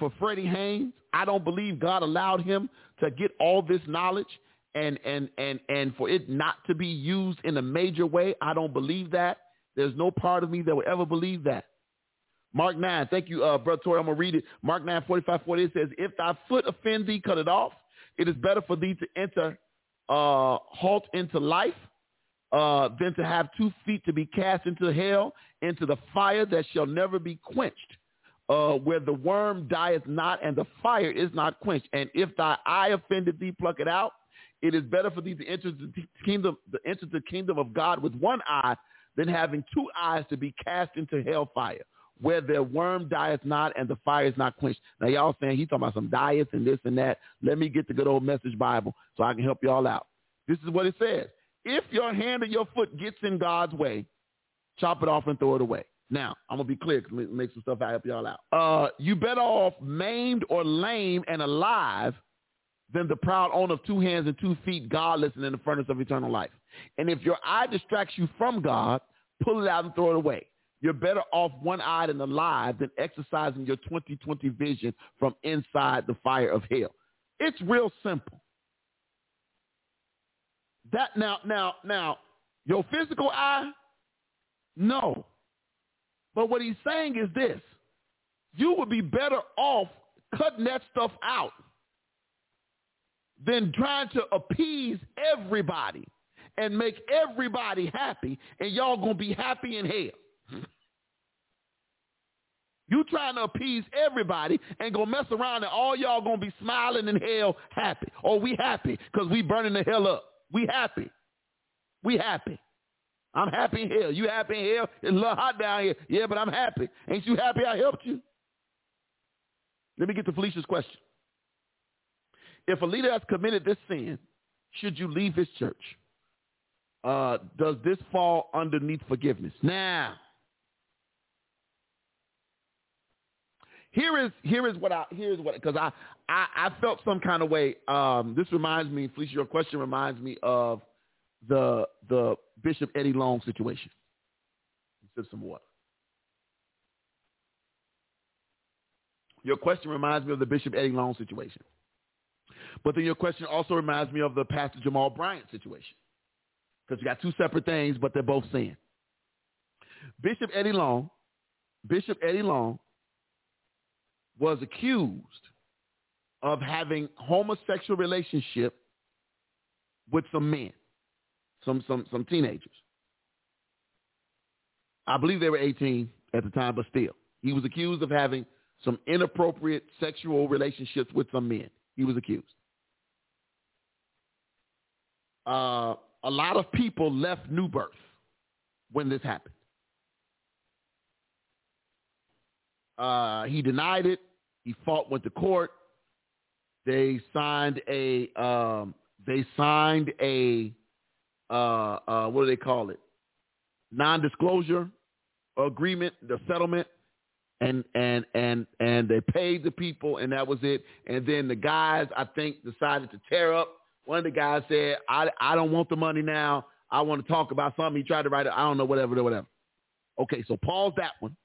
for Freddie Haynes. I don't believe God allowed him to get all this knowledge and and and and for it not to be used in a major way. I don't believe that. There's no part of me that will ever believe that. Mark 9, thank you, uh, Brother Tori. I'm going to read it. Mark 9, 45, 48 says, If thy foot offend thee, cut it off. It is better for thee to enter, uh, halt into life, uh, than to have two feet to be cast into hell, into the fire that shall never be quenched, uh, where the worm dieth not and the fire is not quenched. And if thy eye offended thee, pluck it out. It is better for thee to enter the kingdom, to enter the kingdom of God with one eye than having two eyes to be cast into hellfire where their worm dieth not and the fire is not quenched. Now y'all saying he's talking about some diets and this and that. Let me get the good old message Bible so I can help y'all out. This is what it says. If your hand or your foot gets in God's way, chop it off and throw it away. Now, I'm going to be clear make some stuff I help y'all out. Uh, you better off maimed or lame and alive than the proud owner of two hands and two feet, godless and in the furnace of eternal life. And if your eye distracts you from God, pull it out and throw it away. You're better off one-eyed and alive than exercising your 2020 vision from inside the fire of hell. It's real simple. That now, now, now, your physical eye, no. But what he's saying is this. You would be better off cutting that stuff out than trying to appease everybody and make everybody happy, and y'all going to be happy in hell. You trying to appease everybody and go mess around and all y'all to be smiling in hell happy. Oh, we happy because we burning the hell up. We happy. We happy. I'm happy here. You happy here? It's a little hot down here. Yeah, but I'm happy. Ain't you happy I helped you? Let me get to Felicia's question. If a leader has committed this sin, should you leave his church? Uh, does this fall underneath forgiveness? Now, here is here is what I here is what because I, I I felt some kind of way. Um, this reminds me, Felicia, your question reminds me of the the Bishop Eddie Long situation. Sip some water. Your question reminds me of the Bishop Eddie Long situation. But then your question also reminds me of the Pastor Jamal Bryant situation. Because you got two separate things, but they're both sin. Bishop Eddie Long, Bishop Eddie Long was accused of having homosexual relationship with some men, some some some teenagers. I believe they were 18 at the time, but still, he was accused of having some inappropriate sexual relationships with some men. he was accused. Uh, a lot of people left New Birth when this happened. Uh, he denied it. He fought, went to court. They signed a um, they signed a uh, uh, what do they call it? Non-disclosure agreement, the settlement, and and and and they paid the people, and that was it. And then the guys, I think, decided to tear up. One of the guys said, "I I don't want the money now. I want to talk about something." He tried to write it. I don't know, whatever, whatever. Okay, so pause that one.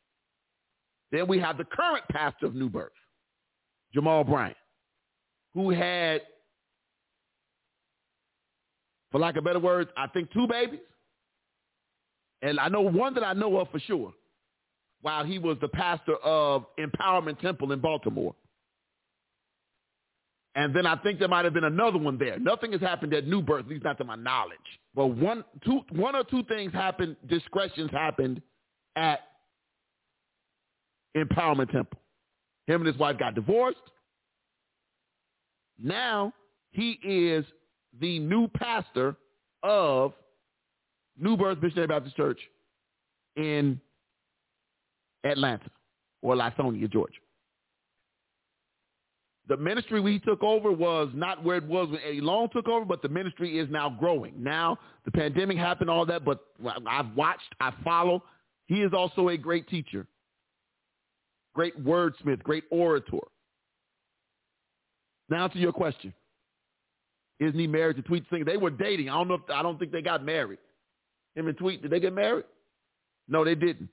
Then we have the current pastor of New Birth, Jamal Bryant, who had, for lack of better words, I think two babies. And I know one that I know of for sure while he was the pastor of Empowerment Temple in Baltimore. And then I think there might have been another one there. Nothing has happened at New Birth, at least not to my knowledge. But one, two, one or two things happened, discretions happened at Empowerment Temple. Him and his wife got divorced. Now he is the new pastor of New Birth Missionary Baptist Church in Atlanta or Lithonia, Georgia. The ministry we took over was not where it was when Eddie Long took over, but the ministry is now growing. Now the pandemic happened, all that, but I've watched, I follow. He is also a great teacher, great wordsmith, great orator. Now to your question. Isn't he married to Tweet Singer? They were dating. I don't know if I don't think they got married. Him and Tweet, did they get married? No, they didn't.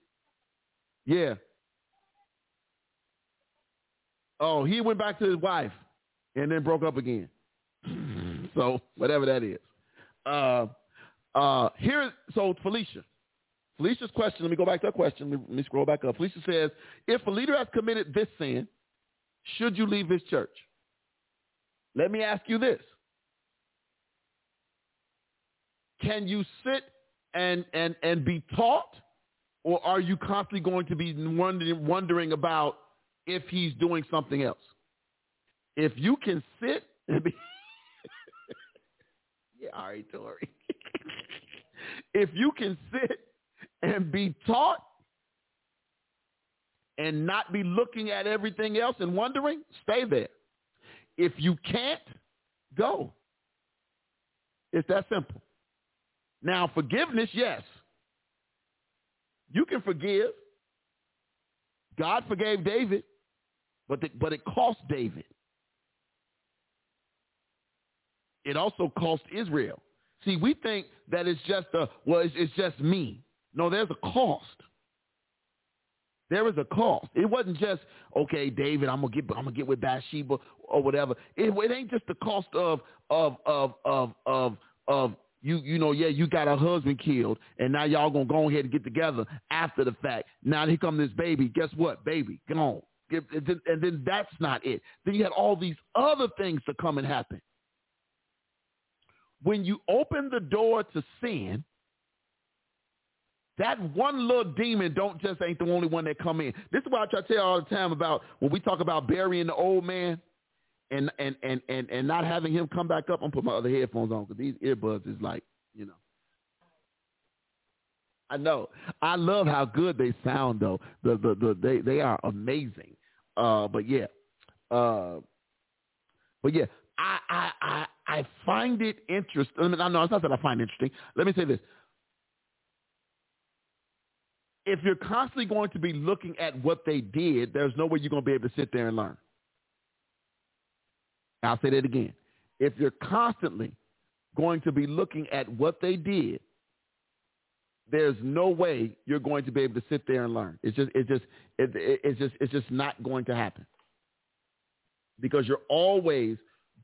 Yeah. Oh, he went back to his wife and then broke up again. so whatever that is. Uh, uh, here, so Felicia. Felicia's question, let me go back to her question. Let me, scroll back up. Felicia says, if a leader has committed this sin, should you leave his church? Let me ask you this. Can you sit and, and, and be taught or are you constantly going to be wondering, wondering about if he's doing something else? If you can sit and be, yeah, all right, Tori. if you can sit and be taught and not be looking at everything else and wondering, stay there. If you can't, go. It's that simple. Now, forgiveness, yes. You can forgive. God forgave David, but, the, but it cost David. It also cost Israel. See, we think that it's just a, well, it's, it's just me. No, there's a cost. There is a cost. It wasn't just okay, David. I'm gonna get. I'm gonna get with Bathsheba or whatever. It, it ain't just the cost of of of of of of you you know yeah you got a husband killed and now y'all gonna go ahead and get together after the fact. Now here come this baby. Guess what? Baby gone. And then that's not it. Then you had all these other things to come and happen. When you open the door to sin that one little demon don't just ain't the only one that come in. This is why i try to tell all the time about when we talk about burying the old man and and and and and not having him come back up. I'm put my other headphones on because these earbuds is like, you know. I know. I love how good they sound though. The the, the they they are amazing. Uh, but yeah, uh, but yeah, I I I I find it interesting. I, mean, know it's not that I find it interesting. Let me say this. If you're constantly going to be looking at what they did, there's no way you're going to be able to sit there and learn. I'll say that again. If you're constantly going to be looking at what they did, there's no way you're going to be able to sit there and learn. It's just, it's just, it, it's just, it's just not going to happen because you're always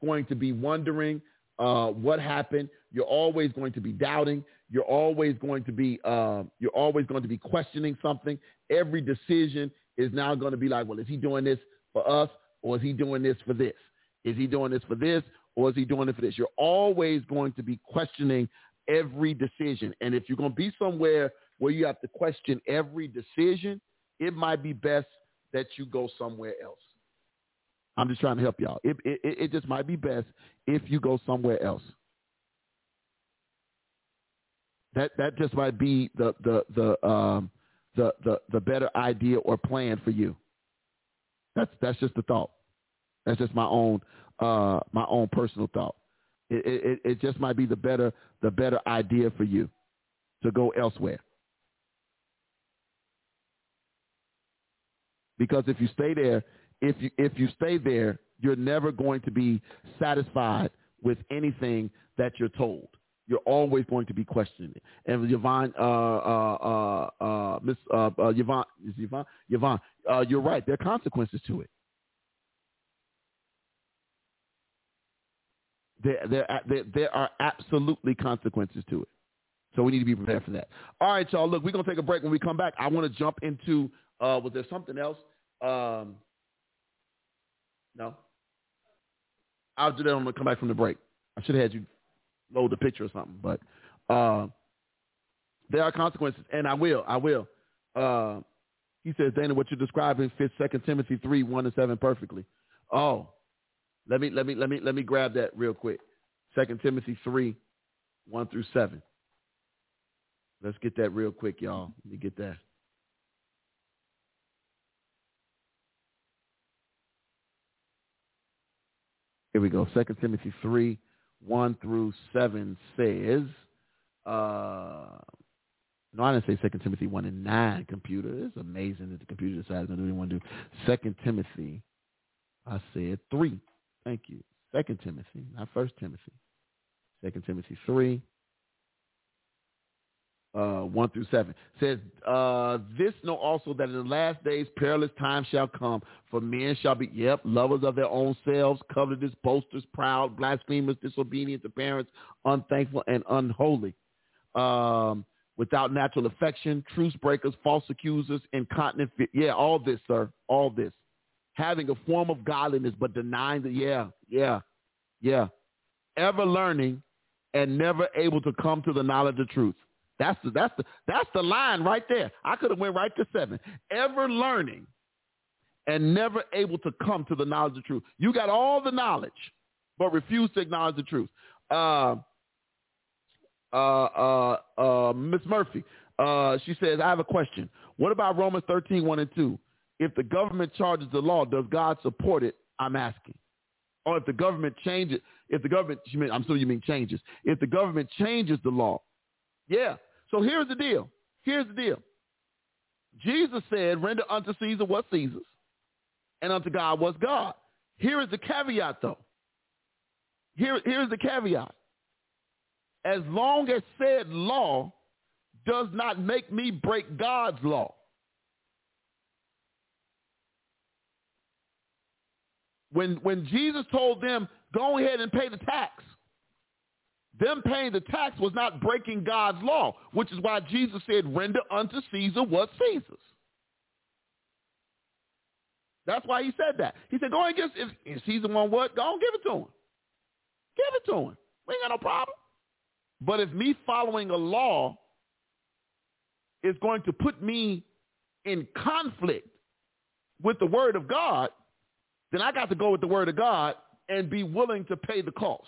going to be wondering uh, what happened. You're always going to be doubting. You're always going to be, uh, you're always going to be questioning something. Every decision is now going to be like, well, is he doing this for us or is he doing this for this? Is he doing this for this or is he doing it for this? You're always going to be questioning every decision. And if you're going to be somewhere where you have to question every decision, it might be best that you go somewhere else. I'm just trying to help y'all. It, it, it just might be best if you go somewhere else. That that just might be the the the um the the the better idea or plan for you. That's that's just a thought. That's just my own uh my own personal thought. It it, it just might be the better the better idea for you to go elsewhere. Because if you stay there, if you if you stay there, you're never going to be satisfied with anything that you're told. You're always going to be questioning it. And Yvonne, uh, uh, uh, uh, Miss uh, uh, Yvonne, is Yvonne, Yvonne, uh, you're right. There are consequences to it. There, there, there, there are absolutely consequences to it. So we need to be prepared for that. All right, y'all. Look, we're gonna take a break. When we come back, I want to jump into. Uh, was there something else? Um, no. I'll do that when we come back from the break. I should have had you load the picture or something, but uh, there are consequences, and I will. I will. Uh, he says, Dana, what you're describing fits Second Timothy three one to seven perfectly. Oh, let me let me let me let me grab that real quick. Second Timothy three one through seven. Let's get that real quick, y'all. Let me get that. Here we go. Second Timothy 3, 1 through 7 says, uh, no, I didn't say Second Timothy 1 and 9 computer. It's amazing that the computer decides to do what they want to do. Second Timothy, I said 3. Thank you. Second Timothy, not First Timothy. Second Timothy 3, uh, 1 through 7 says, uh, This know also that in the last days perilous times shall come, for men shall be, yep, lovers of their own selves, covetous, boasters, proud, blasphemers, disobedient to parents, unthankful, and unholy, um, without natural affection, truce breakers, false accusers, incontinent. Yeah, all this, sir, all this. Having a form of godliness, but denying the, yeah, yeah, yeah. Ever learning and never able to come to the knowledge of truth. That's the that's the that's the line right there. I could have went right to seven. Ever learning and never able to come to the knowledge of truth. You got all the knowledge, but refuse to acknowledge the truth. Uh, uh, uh, uh, Miss Murphy, uh, she says, I have a question. What about Romans 13, 1 and 2? If the government charges the law, does God support it? I'm asking. Or if the government changes, if the government, I'm assuming you mean changes. If the government changes the law, yeah, so here's the deal. Here's the deal. Jesus said, render unto Caesar what Caesar's and unto God what's God. Here is the caveat, though. Here, here's the caveat. As long as said law does not make me break God's law. When, when Jesus told them, go ahead and pay the tax, them paying the tax was not breaking God's law, which is why Jesus said, render unto Caesar what Caesar's. That's why he said that. He said, go and get, if, if Caesar want what, go and give it to him. Give it to him. We ain't got no problem. But if me following a law is going to put me in conflict with the word of God, then I got to go with the word of God and be willing to pay the cost.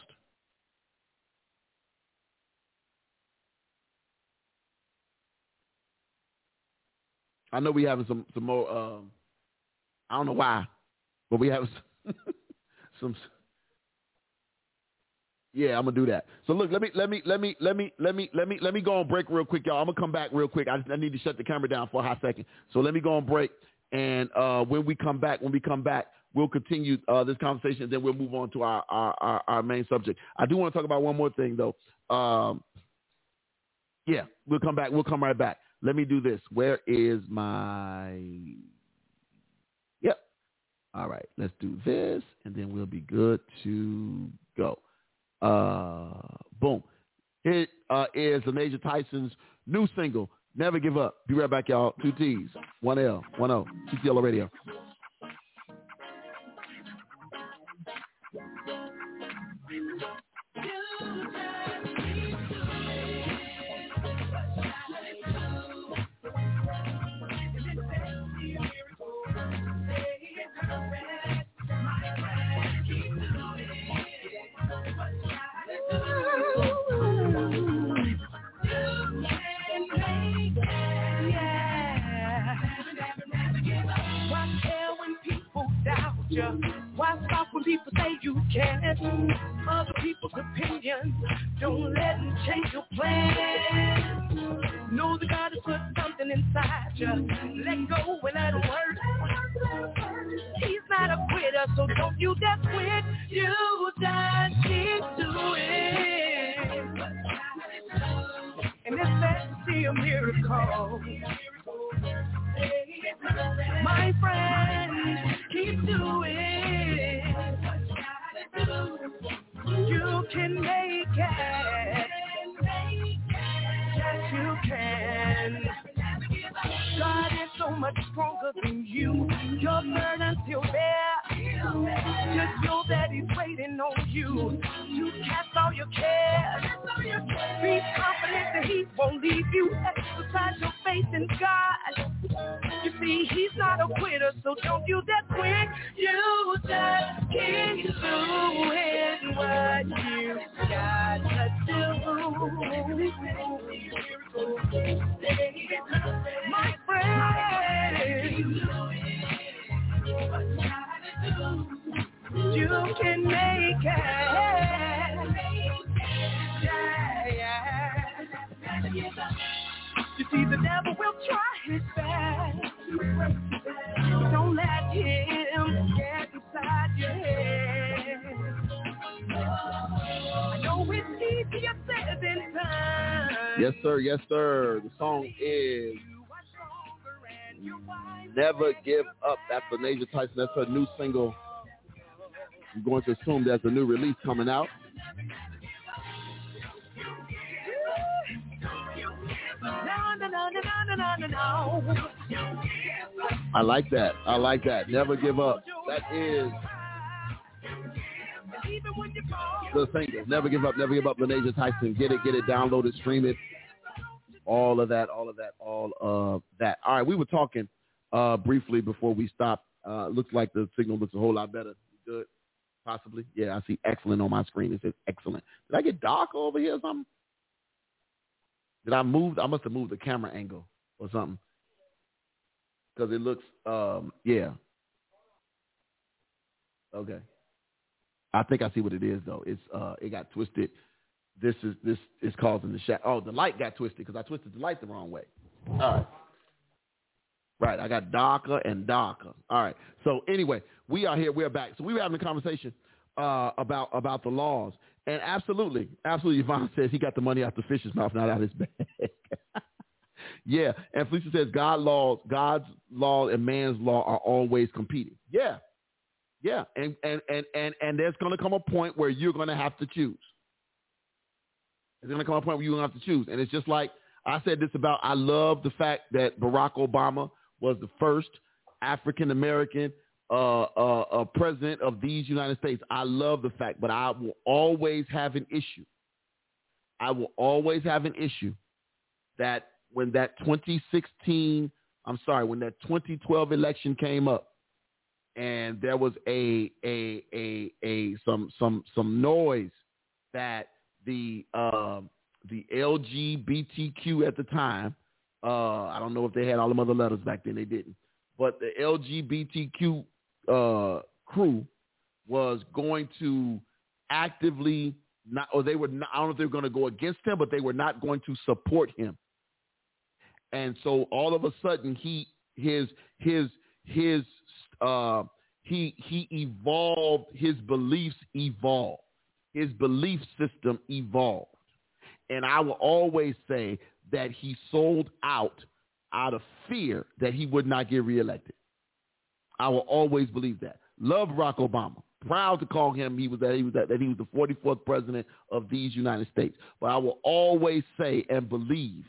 I know we having some some more. Um, I don't know why, but we have some. Yeah, I'm gonna do that. So look, let me let me let me let me let me let me let me go on break real quick, y'all. I'm gonna come back real quick. I, I need to shut the camera down for a hot second. So let me go on break, and uh, when we come back, when we come back, we'll continue uh, this conversation, and then we'll move on to our, our our, our main subject. I do want to talk about one more thing though. Um, yeah, we'll come back. We'll come right back. Let me do this. Where is my... Yep. All right. Let's do this, and then we'll be good to go. Uh, boom. It uh, is the Major Tyson's new single, Never Give Up. Be right back, y'all. Two T's, one L, one O. TTLO Radio. Other people's opinions don't let them change your plans. Know that God has put something inside you. Let go and let it work. He's not a quitter, so don't you dare quit. You just keep doing. And it's best see a miracle. My friend, keep doing. Can make it. Yes, you can. God is so much stronger than you. Your burden's still there. Just know that He's waiting on you to cast all your cares. Be confident that He won't leave you. Exercise your faith in God. You see, He's not a quitter, so don't you dare quit. You just keep doing what you got to do. My friend, you can make it. Yeah. You see, the devil will try his best. Yes, sir. Yes, sir. The song is Never Give Up. That's Lanesia Tyson. That's her new single. I'm going to assume there's a new release coming out. I like that. I like that. Never give up. That is the single. Never give up. Never give up. Lanesia Tyson. Get it. Get it. Download it. Stream it. All of that. All of that. All of that. All right. We were talking uh, briefly before we stopped. Uh, looks like the signal looks a whole lot better. Good. Possibly. Yeah. I see excellent on my screen. It says excellent. Did I get dark over here or something? Did I move? I must have moved the camera angle or something. Because it looks, um, yeah. Okay. I think I see what it is though. It's uh, it got twisted. This is this is causing the shadow. Oh, the light got twisted because I twisted the light the wrong way. All right. Right, I got darker and darker. All right. So anyway, we are here. We're back. So we were having a conversation uh, about about the laws, and absolutely, absolutely, Yvonne says he got the money out the fish's mouth, not out his bag. yeah, and Felicia says God laws, God's law and man's law are always competing. Yeah, yeah, and and and and and there's going to come a point where you're going to have to choose. There's going to come a point where you're going to have to choose, and it's just like I said this about. I love the fact that Barack Obama was the first African American uh, uh, uh, president of these United States. I love the fact, but I will always have an issue. I will always have an issue that when that 2016, I'm sorry, when that 2012 election came up, and there was a a a a some some some noise that the um, the LGBTQ at the time. Uh, I don't know if they had all the other letters back then. They didn't. But the LGBTQ uh, crew was going to actively not, or they were not, I don't know if they were going to go against him, but they were not going to support him. And so all of a sudden, he his his his uh, he he evolved. His beliefs evolved. His belief system evolved. And I will always say that he sold out out of fear that he would not get reelected. I will always believe that. Love Barack Obama. Proud to call him he was that he was that, that he was the 44th president of these United States. But I will always say and believe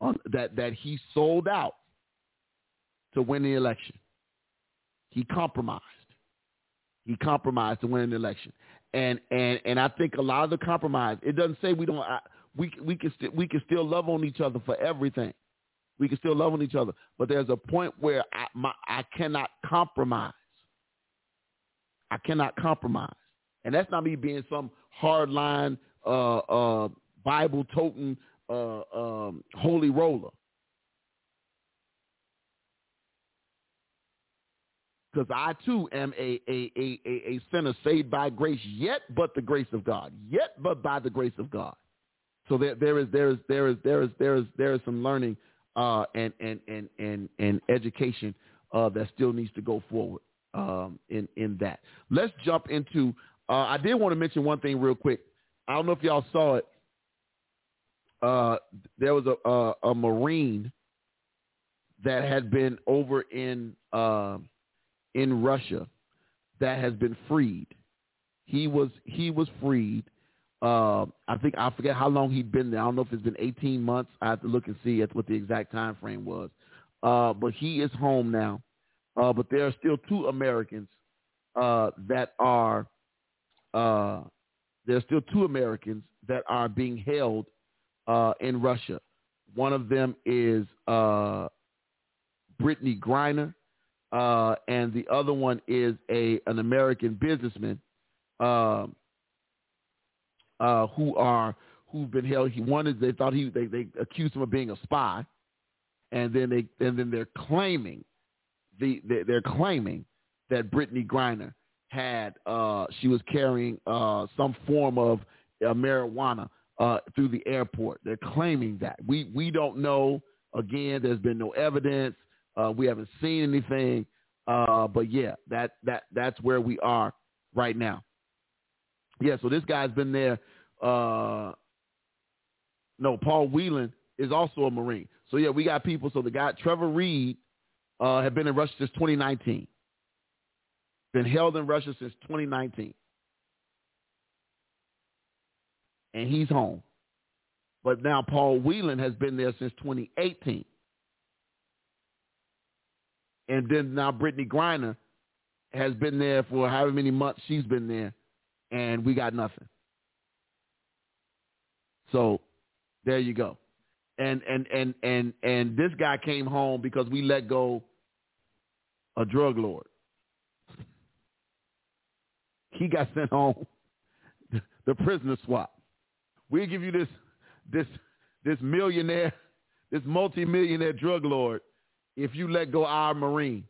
on, that that he sold out to win the election. He compromised. He compromised to win an election. And and and I think a lot of the compromise. It doesn't say we don't. I, we we can still we can still love on each other for everything. We can still love on each other, but there's a point where I my, I cannot compromise. I cannot compromise, and that's not me being some hardline uh, uh, Bible toting uh, um, holy roller. Because I too am a, a, a, a, sinner saved by grace, yet but the grace of God, yet but by the grace of God. So there, there is, there is, there is, there is, there is, there is some learning uh, and, and, and, and, and education uh, that still needs to go forward um, in, in that. Let's jump into, uh, I did want to mention one thing real quick. I don't know if y'all saw it. Uh, there was a, a, a Marine that had been over in uh, in Russia that has been freed. He was he was freed. Uh, I think I forget how long he'd been there. I don't know if it's been 18 months. I have to look and see what the exact time frame was. Uh, but he is home now. Uh, but there are still two Americans uh, that are uh, there are still two Americans that are being held uh, in Russia. One of them is Brittney Griner, uh, and the other one is a an American businessman um, uh, who are who've been held. He wanted they thought he they, they accused him of being a spy, and then they and then they're claiming the they, they're claiming that Brittney Griner had uh, she was carrying uh, some form of uh, marijuana uh, through the airport. They're claiming that we we don't know. Again, there's been no evidence. Uh, we haven't seen anything, uh, but yeah, that that that's where we are right now. Yeah, so this guy's been there. Uh, no, Paul Whelan is also a Marine. So yeah, we got people. So the guy Trevor Reed uh, had been in Russia since 2019. Been held in Russia since 2019, and he's home. But now Paul Whelan has been there since 2018 and then now Brittney Griner has been there for however many months she's been there, and we got nothing. So there you go. And and and and and this guy came home because we let go a drug lord. He got sent home. The prisoner swap. We'll give you this this this millionaire, this multimillionaire drug lord if you let go our Marine.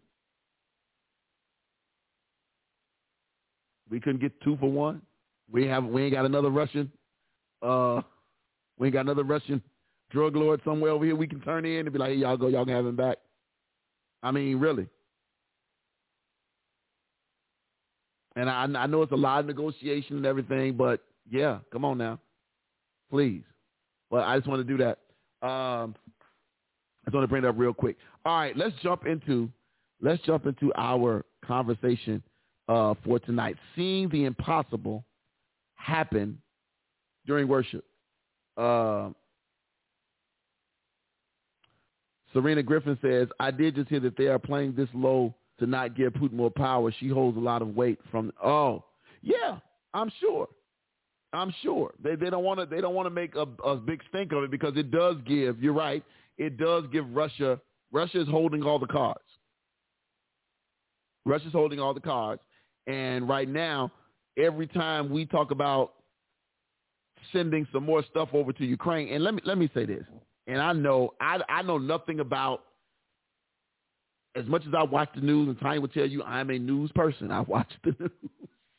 We couldn't get two for one. We have we ain't got another Russian. Uh, we ain't got another Russian drug lord somewhere over here we can turn in and be like, hey, y'all go, y'all can have him back. I mean, really. And I, I know it's a lot of negotiation and everything, but yeah, come on now, please. But I just want to do that. Um, I just want to bring it up real quick. All right, let's jump into let's jump into our conversation uh, for tonight. Seeing the impossible happen during worship. Uh, Serena Griffin says, I did just hear that they are playing this low to not give Putin more power. She holds a lot of weight from oh yeah, I'm sure. I'm sure. They they don't want to they don't want to make a, a big stink of it because it does give, you're right, it does give Russia, Russia is holding all the cards. Russia's holding all the cards. And right now, every time we talk about sending some more stuff over to Ukraine, and let me let me say this, and I know I I know nothing about as much as I watch the news, and Tanya will tell you I'm a news person. I watch the news.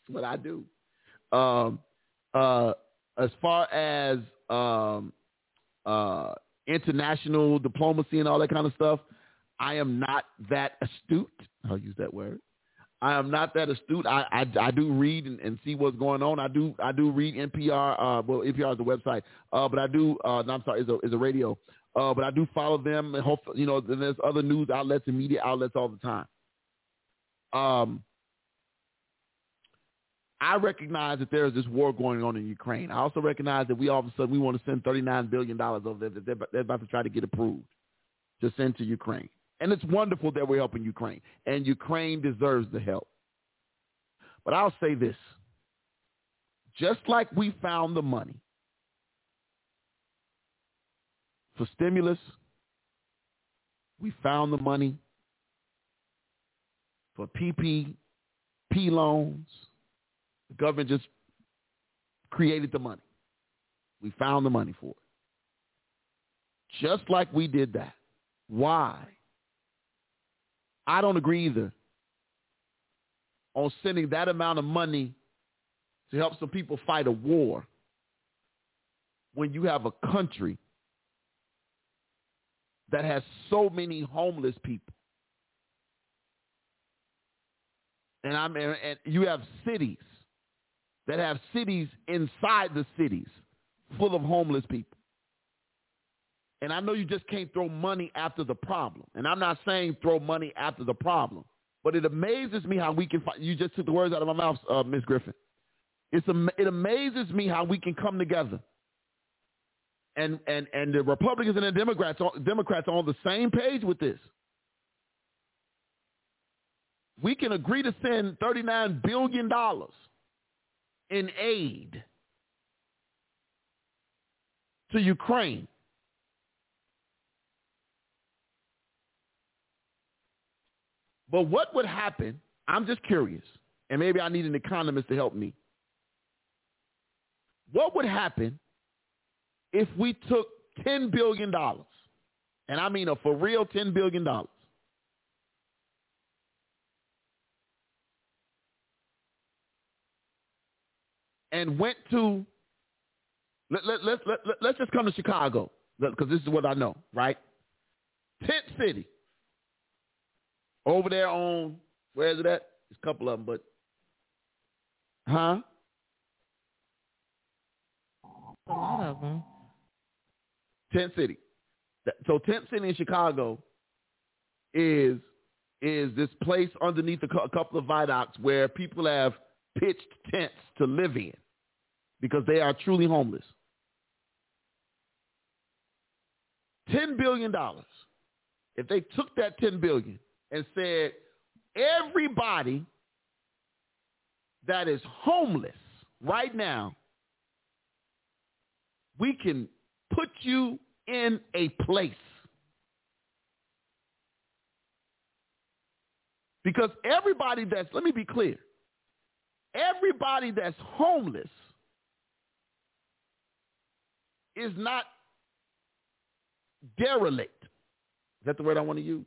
what I do. Um, uh, as far as um, uh, international diplomacy and all that kind of stuff. I am not that astute. I'll use that word. I am not that astute. I I, I do read and, and, see what's going on. I do I do read NPR. Uh, well, NPR is a website, uh, but I do. Uh, no, I'm sorry, is a is a radio. Uh, but I do follow them, and hope you know. There's other news outlets and media outlets all the time. Um, I recognize that there is this war going on in Ukraine. I also recognize that we all of a sudden we want to send $39 billion over there that they're, they're about to try to get approved to send to Ukraine. And it's wonderful that we're helping Ukraine. And Ukraine deserves the help. But I'll say this. Just like we found the money for stimulus, we found the money for PPP loans, government just created the money. We found the money for it. Just like we did that. Why? I don't agree either on sending that amount of money to help some people fight a war when you have a country that has so many homeless people. And I'm and you have cities that have cities inside the cities full of homeless people. And I know you just can't throw money after the problem. And I'm not saying throw money after the problem. But it amazes me how we can find, you just took the words out of my mouth, uh, Ms. Griffin. It's, it amazes me how we can come together. And, and, and the Republicans and the Democrats, Democrats are on the same page with this. We can agree to send $39 billion in aid to Ukraine. But what would happen? I'm just curious, and maybe I need an economist to help me. What would happen if we took $10 billion, and I mean a for real $10 billion, and went to, let, let, let, let, let's just come to Chicago, because this is what I know, right? Tent City. Over there on, where is it at? There's a couple of them, but, huh? A lot of them. Tent City. So Tent City in Chicago is is this place underneath a, a couple of viaducts where people have pitched tents to live in because they are truly homeless. $10 billion. If they took that 10 billion and said, everybody that is homeless right now, we can put you in a place. Because everybody that's, let me be clear, everybody that's homeless is not derelict. Is that the word I want to use?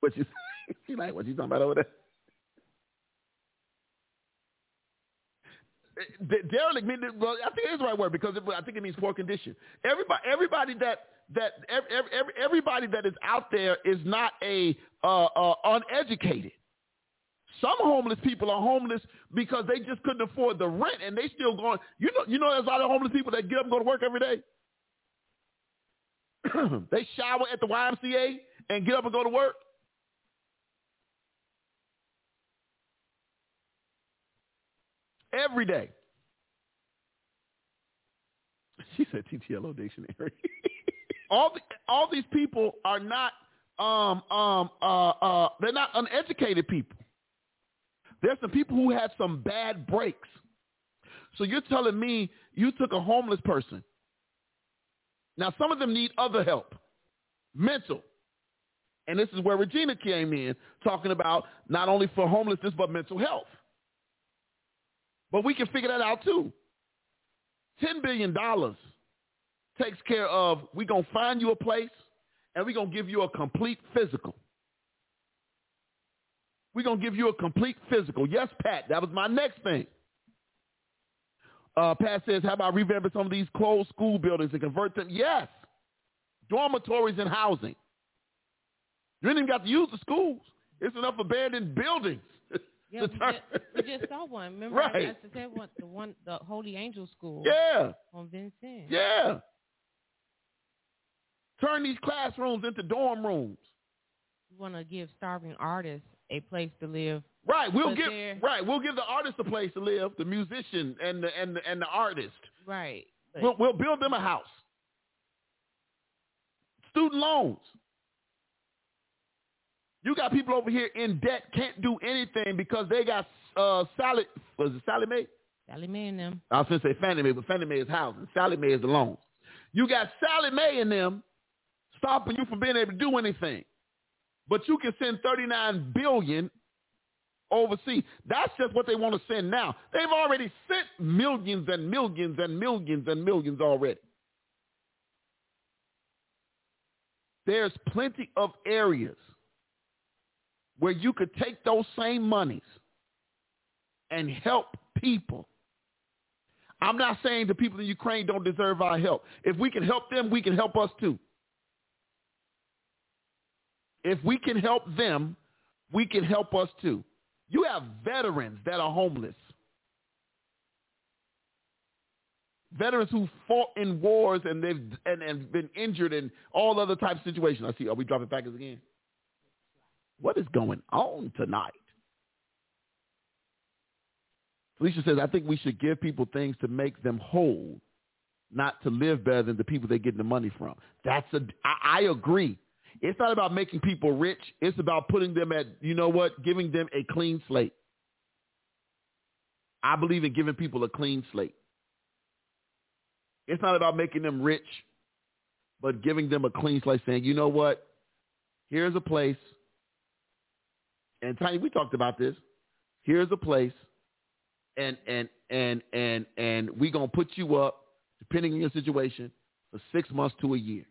What you like what you talking about over there? derelict mean well, I think it is the right word because it, I think it means poor condition. Everybody, everybody that that every, every, everybody that is out there is not a uh, uh, uneducated. Some homeless people are homeless because they just couldn't afford the rent and they still going. You know, you know, there's a lot of homeless people that get up and go to work every day. they shower at the YMCA and get up and go to work. Every day. She said TTLO dictionary. all the, all these people are not um um uh uh they're not uneducated people. There's some people who had some bad breaks. So you're telling me you took a homeless person. Now some of them need other help, mental. And this is where Regina came in, talking about not only for homelessness, but mental health. But we can figure that out too. $10 billion takes care of, we're going to find you a place and we're going to give you a complete physical. We're going to give you a complete physical. Yes, Pat, that was my next thing. Uh, Pat says, how about revamping some of these closed school buildings and convert them? Yes. Dormitories and housing. You ain't even got to use the schools. It's enough abandoned buildings. Yeah, we just, we just saw one. Remember, Right. I said one, the one, the Holy Angel School yeah, on Vincent. yeah. Turn these classrooms into dorm rooms. You want to give starving artists a place to live. Right, we'll But give right, we'll give the artist a place to live, the musician and the and the, and the artist. Right. We'll, we'll build them a house. Student loans. You got people over here in debt, can't do anything because they got uh, Sally. Was it Sallie Mae? Sallie Mae and them. I was going to say Fannie Mae, but Fannie Mae is housing. Sallie Mae is the loans. You got Sallie Mae and them stopping you from being able to do anything. But you can send 39 billion overseas. That's just what they want to send now. They've already sent millions and millions and millions and millions already. There's plenty of areas where you could take those same monies and help people. I'm not saying the people in Ukraine don't deserve our help. If we can help them, we can help us too. If we can help them, we can help us too. You have veterans that are homeless. Veterans who fought in wars and they've and, and been injured in all other types of situations. I see. Are we dropping packets again? What is going on tonight? Felicia says, I think we should give people things to make them whole, not to live better than the people they're getting the money from. That's a, I, I agree. It's not about making people rich. It's about putting them at, you know what, giving them a clean slate. I believe in giving people a clean slate. It's not about making them rich, but giving them a clean slate saying, you know what, here's a place. And Tiny, we talked about this. Here's a place and and and and and we're gonna put you up, depending on your situation, for six months to a year.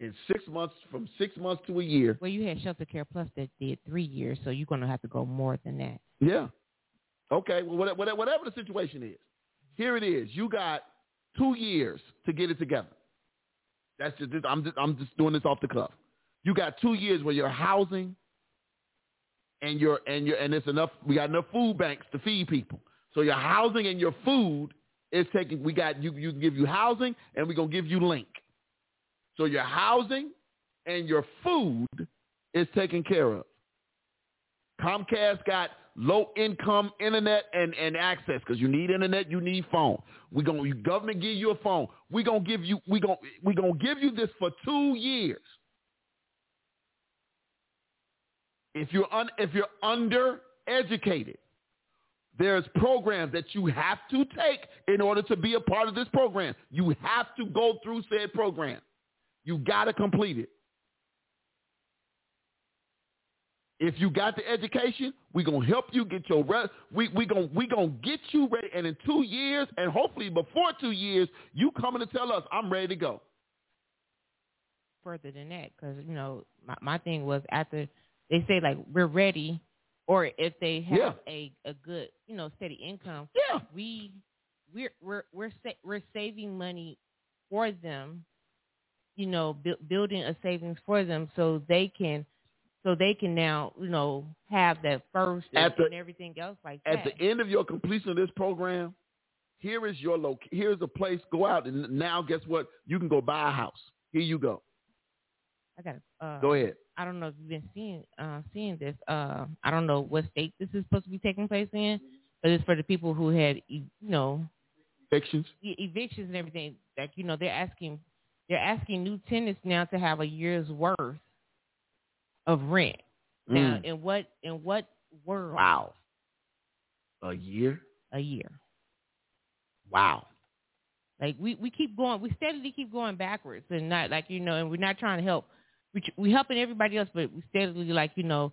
In six months, from six months to a year. Well, you had Shelter Care Plus that did three years, so you're gonna have to go more than that. Yeah. Okay. Well, whatever, whatever the situation is, here it is. You got two years to get it together. That's just I'm just I'm just doing this off the cuff. You got two years where your housing and your and your and it's enough. We got enough food banks to feed people. So your housing and your food is taking. We got you. You can give you housing, and we're gonna give you link. So your housing and your food is taken care of. Comcast got low income internet and, and access because you need internet, you need phone. We gonna government give you a phone. We gonna give you we gonna we gonna give you this for two years. If you're un, if you're undereducated, there's programs that you have to take in order to be a part of this program. You have to go through said program. You got to complete it. If you got the education, we're gonna help you get your rest. We we gonna we gonna get you ready, and in two years, and hopefully before two years, you coming to tell us I'm ready to go. Further than that, because you know my my thing was after they say like we're ready, or if they have Yeah. a a good you know steady income, Yeah. we we're we're we're sa- we're saving money for them, you know, bu- building a savings for them so they can so they can now you know have that first and, At the- and everything else like At that. the end of your completion of this program, here is your loc. Here's a place. Go out and now, guess what? You can go buy a house. Here you go. I got uh, Go ahead. I don't know if you've been seeing uh seeing this. Uh, I don't know what state this is supposed to be taking place in, but it's for the people who had you know evictions, evictions and everything. Like you know, they're asking they're asking new tenants now to have a year's worth of rent. Now, Mm. in what in what world? Wow. A year. A year. Wow. Like we we keep going, we steadily keep going backwards, and not like you know, and we're not trying to help. We tr- we helping everybody else, but we steadily like you know,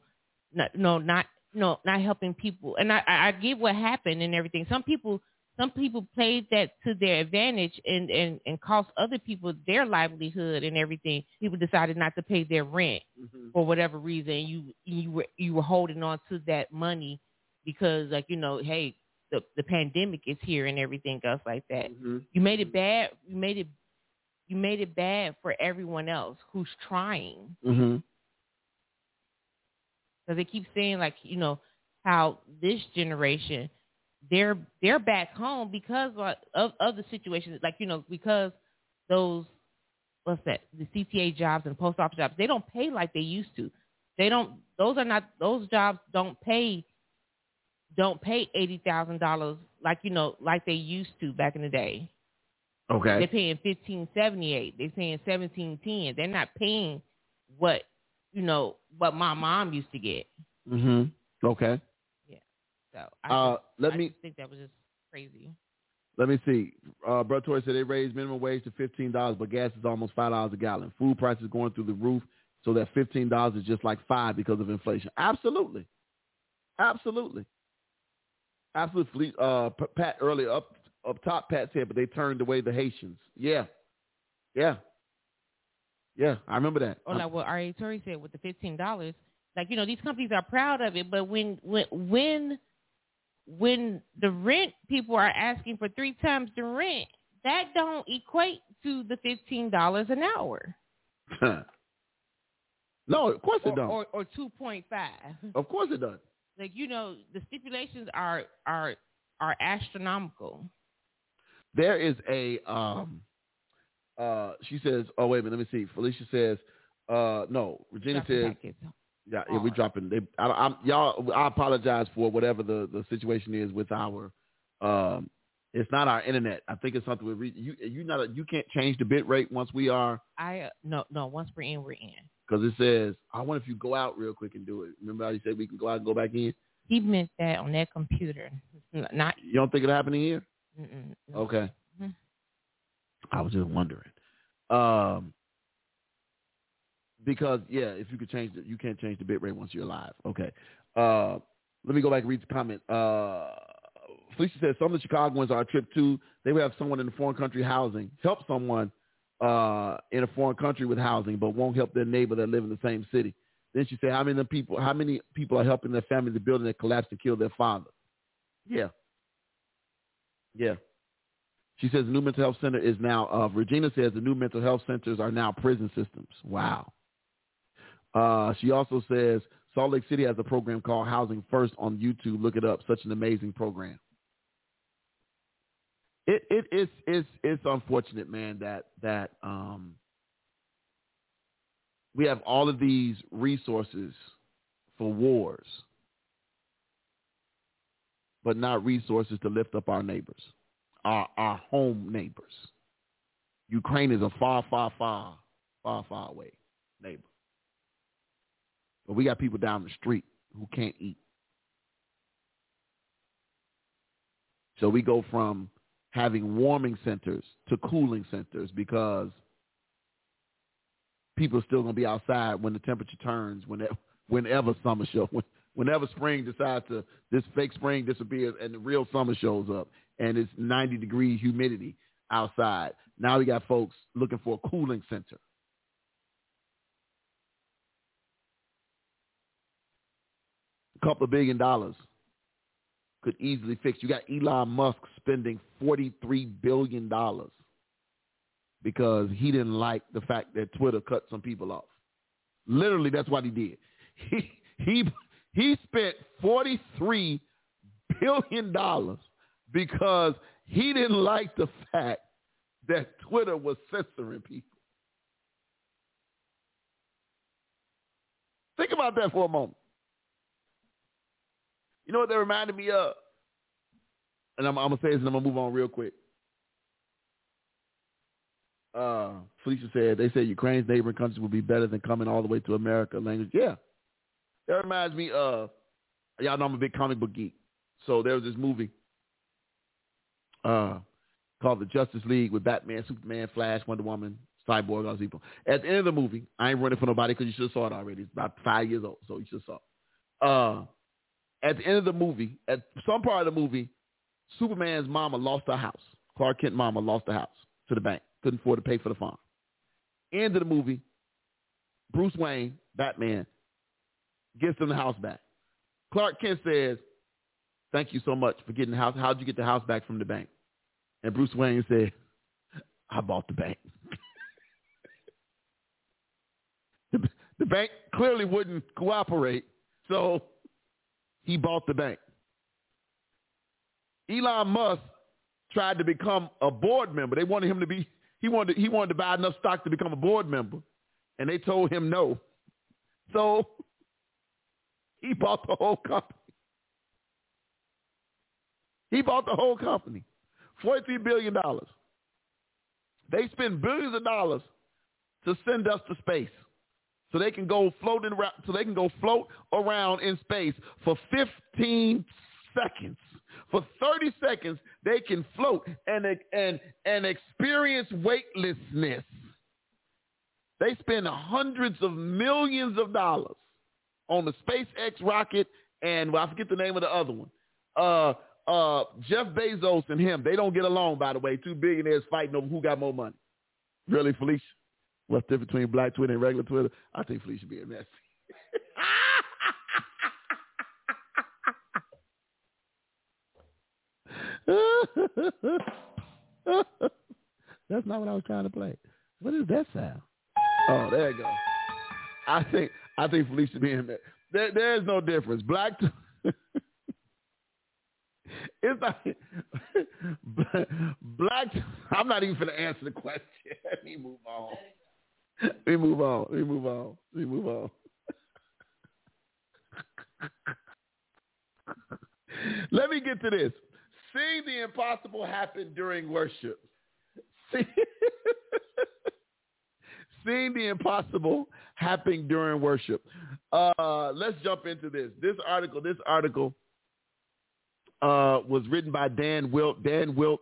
not no not no not helping people. And I I I get what happened and everything. Some people some people played that to their advantage and and and cost other people their livelihood and everything. People decided not to pay their rent for whatever reason. You you were you were holding on to that money because like you know, hey, the the pandemic is here and everything else like that Mhm. you made it bad you made it you made it bad for everyone else who's trying Mhm. because they keep saying like you know how this generation they're they're back home because of of, the situation like you know because those what's that the CTA jobs and the post office jobs they don't pay like they used to they don't those are not those jobs don't pay don't pay eighty thousand dollars like you know like they used to back in the day Okay. They're paying fifteen seventy eight. They're paying seventeen ten. They're not paying what you know what my mom used to get. Mhm. Okay. So I, Uh, just, let I me just think that was just crazy. let me see. Uh, Brother Torrey said they raised minimum wage to fifteen dollars, but gas is almost five dollars a gallon. Food prices going through the roof, so that fifteen dollars is just like five because of inflation. Absolutely, absolutely, absolutely. Uh, Pat earlier up up top, Pat said, but they turned away the Haitians. Yeah, yeah, yeah. I remember that. Or like what R.A. Torrey said with the fifteen dollars, Like you know, these companies are proud of it, but when when when when the rent people are asking for three times the rent, that don't equate to the fifteen dollars an hour. no, of course it or, don't. Or, or two point five. Of course it does. Like you know, the stipulations are are are astronomical. There is a um uh she says oh wait a minute, let me see. Felicia says uh no. Regina says yeah, yeah, we're dropping. They, I, I'm, y'all, I apologize for whatever the, the situation is with our. Um, it's not our internet. I think it's something with re- you. You not a, you can't change the bit rate once we are. I uh, no no once we're in we're in. Because it says I wonder if you go out real quick and do it. Remember how you said we can go out and go back in. He meant that on that computer, not. You don't think it happened here? No. Okay. Mhm. I was just wondering. Um, because yeah, if you could change it, you can't change the bit rate once you're live. Okay. Uh, let me go back and read the comment. Uh, Felicia says some of the Chicagoans are a trip too. They would have someone in a foreign country housing, help someone uh, in a foreign country with housing, but won't help their neighbor that live in the same city. Then she said, how many people? How many people are helping their family the building that collapsed and killed their father? Yeah. Yeah. She says the new mental health center is now. Uh, Regina says the new mental health centers are now prison systems. Wow. Uh, she also says Salt Lake City has a program called Housing First on YouTube. Look it up. Such an amazing program. It it is it's it's unfortunate, man, that that um we have all of these resources for wars, but not resources to lift up our neighbors, our our home neighbors. Ukraine is a far, far, far, far, far away neighbor. But we got people down the street who can't eat. So we go from having warming centers to cooling centers because people are still going to be outside when the temperature turns, whenever, whenever summer shows, whenever spring decides to, this fake spring disappears and the real summer shows up and it's 90 degree humidity outside. Now we got folks looking for a cooling center. A couple of billion dollars could easily fix. You got Elon Musk spending $43 billion because he didn't like the fact that Twitter cut some people off. Literally, that's what he did. He, he, he spent $43 billion because he didn't like the fact that Twitter was censoring people. Think about that for a moment. You know what that reminded me of? And I'm, I'm gonna say this and I'm gonna move on real quick. Uh, Felicia said they say Ukraine's neighboring countries will be better than coming all the way to America. Language, yeah. That reminds me of y'all know I'm a big comic book geek. So there was this movie uh, called the Justice League with Batman, Superman, Flash, Wonder Woman, Cyborg, all these people. At the end of the movie, I ain't running for nobody because you should have saw it already. It's about five years old, so you should have saw it. Uh, at the end of the movie, at some part of the movie, Superman's mama lost her house. Clark Kent mama lost the house to the bank. Couldn't afford to pay for the farm. End of the movie, Bruce Wayne, Batman, gets them the house back. Clark Kent says, thank you so much for getting the house. How'd you get the house back from the bank? And Bruce Wayne said, I bought the bank. the, the bank clearly wouldn't cooperate, so he bought the bank. Elon Musk tried to become a board member. They wanted him to be he wanted he wanted to buy enough stock to become a board member, and they told him no. So he bought the whole company. He bought the whole company, forty-three billion dollars. They spend billions of dollars to send us to space, so they can go floating around. So they can go float around in space for fifteen seconds. For 30 seconds, they can float and, and, and experience weightlessness. They spend hundreds of millions of dollars on the SpaceX rocket and well, I forget the name of the other one. Uh, uh, Jeff Bezos and him, they don't get along, by the way. Two billionaires fighting over who got more money. Really, Felicia? What's the difference between black Twitter and regular Twitter? I think Felicia be a mess. That's not what I was trying to play. What is that sound? Oh, there you go. I think I think Felicia be there. there there's no difference. Black. T- it's like black. I'm not even gonna answer the question. Let me move on. We move on. We move on. We move on. Let me get to this. Seeing the impossible happen during worship. See, seeing the impossible happening during worship. Uh, let's jump into this. This article, this article uh, was written by Dan Wilt. Dan Wilt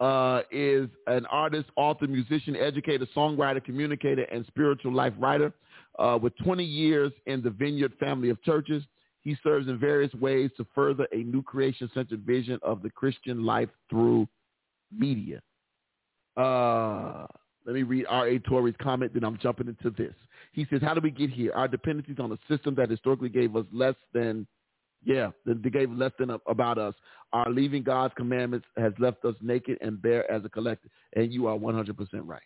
uh, is an artist, author, musician, educator, songwriter, communicator, and spiritual life writer. Uh, with 20 years in the Vineyard family of churches, he serves in various ways to further a new creation-centered vision of the Christian life through media. Uh, let me read R.A. Torrey's comment, then I'm jumping into this. He says, how do we get here? Our dependencies on a system that historically gave us less than, yeah, they gave less than about us. Our leaving God's commandments has left us naked and bare as a collective. And you are 100% right.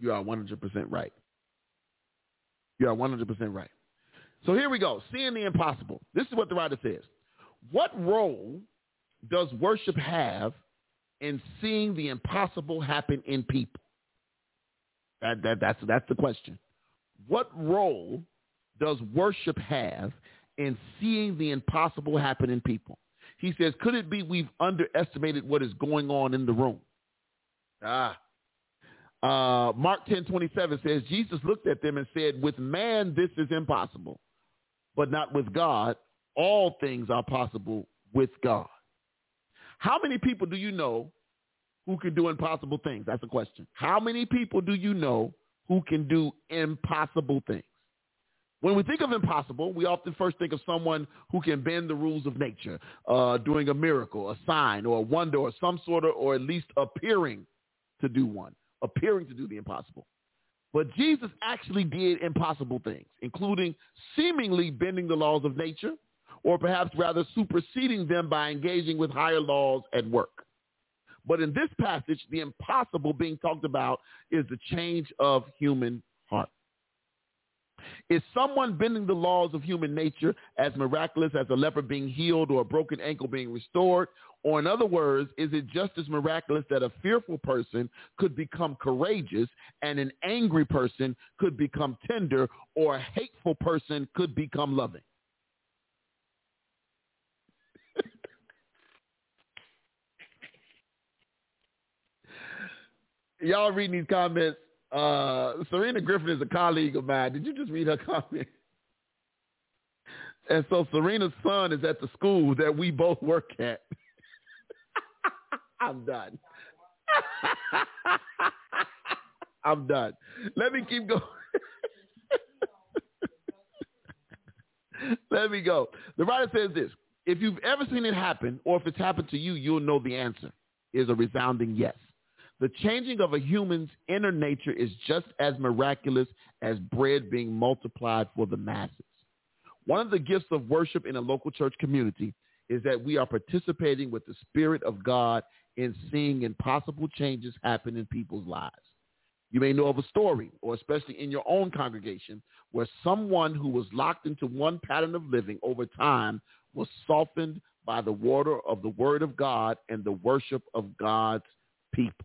You are 100% right. You are 100% right. So here we go. Seeing the impossible. This is what the writer says. What role does worship have in seeing the impossible happen in people? That, that, that's, that's the question. What role does worship have in seeing the impossible happen in people? He says, could it be we've underestimated what is going on in the room? Ah. Uh, Mark 10, 27 says, Jesus looked at them and said, with man this is impossible, but not with God. All things are possible with God. How many people do you know who can do impossible things? That's a question. How many people do you know who can do impossible things? When we think of impossible, we often first think of someone who can bend the rules of nature, uh, doing a miracle, a sign, or a wonder, or some sort of, or at least appearing to do one, appearing to do the impossible. But Jesus actually did impossible things, including seemingly bending the laws of nature, or perhaps rather superseding them by engaging with higher laws at work. But in this passage, the impossible being talked about is the change of human heart. Is someone bending the laws of human nature as miraculous as a leper being healed or a broken ankle being restored? Or in other words, is it just as miraculous that a fearful person could become courageous and an angry person could become tender or a hateful person could become loving? y'all reading these comments. Uh, Serena Griffin is a colleague of mine. Did you just read her comment? And so Serena's son is at the school that we both work at. I'm done. I'm done. Let me keep going. Let me go. The writer says this. If you've ever seen it happen, or if it's happened to you, you'll know the answer is a resounding yes. The changing of a human's inner nature is just as miraculous as bread being multiplied for the masses. One of the gifts of worship in a local church community is that we are participating with the Spirit of God in seeing impossible changes happen in people's lives. You may know of a story, or especially in your own congregation, where someone who was locked into one pattern of living over time was softened by the water of the Word of God and the worship of God's people.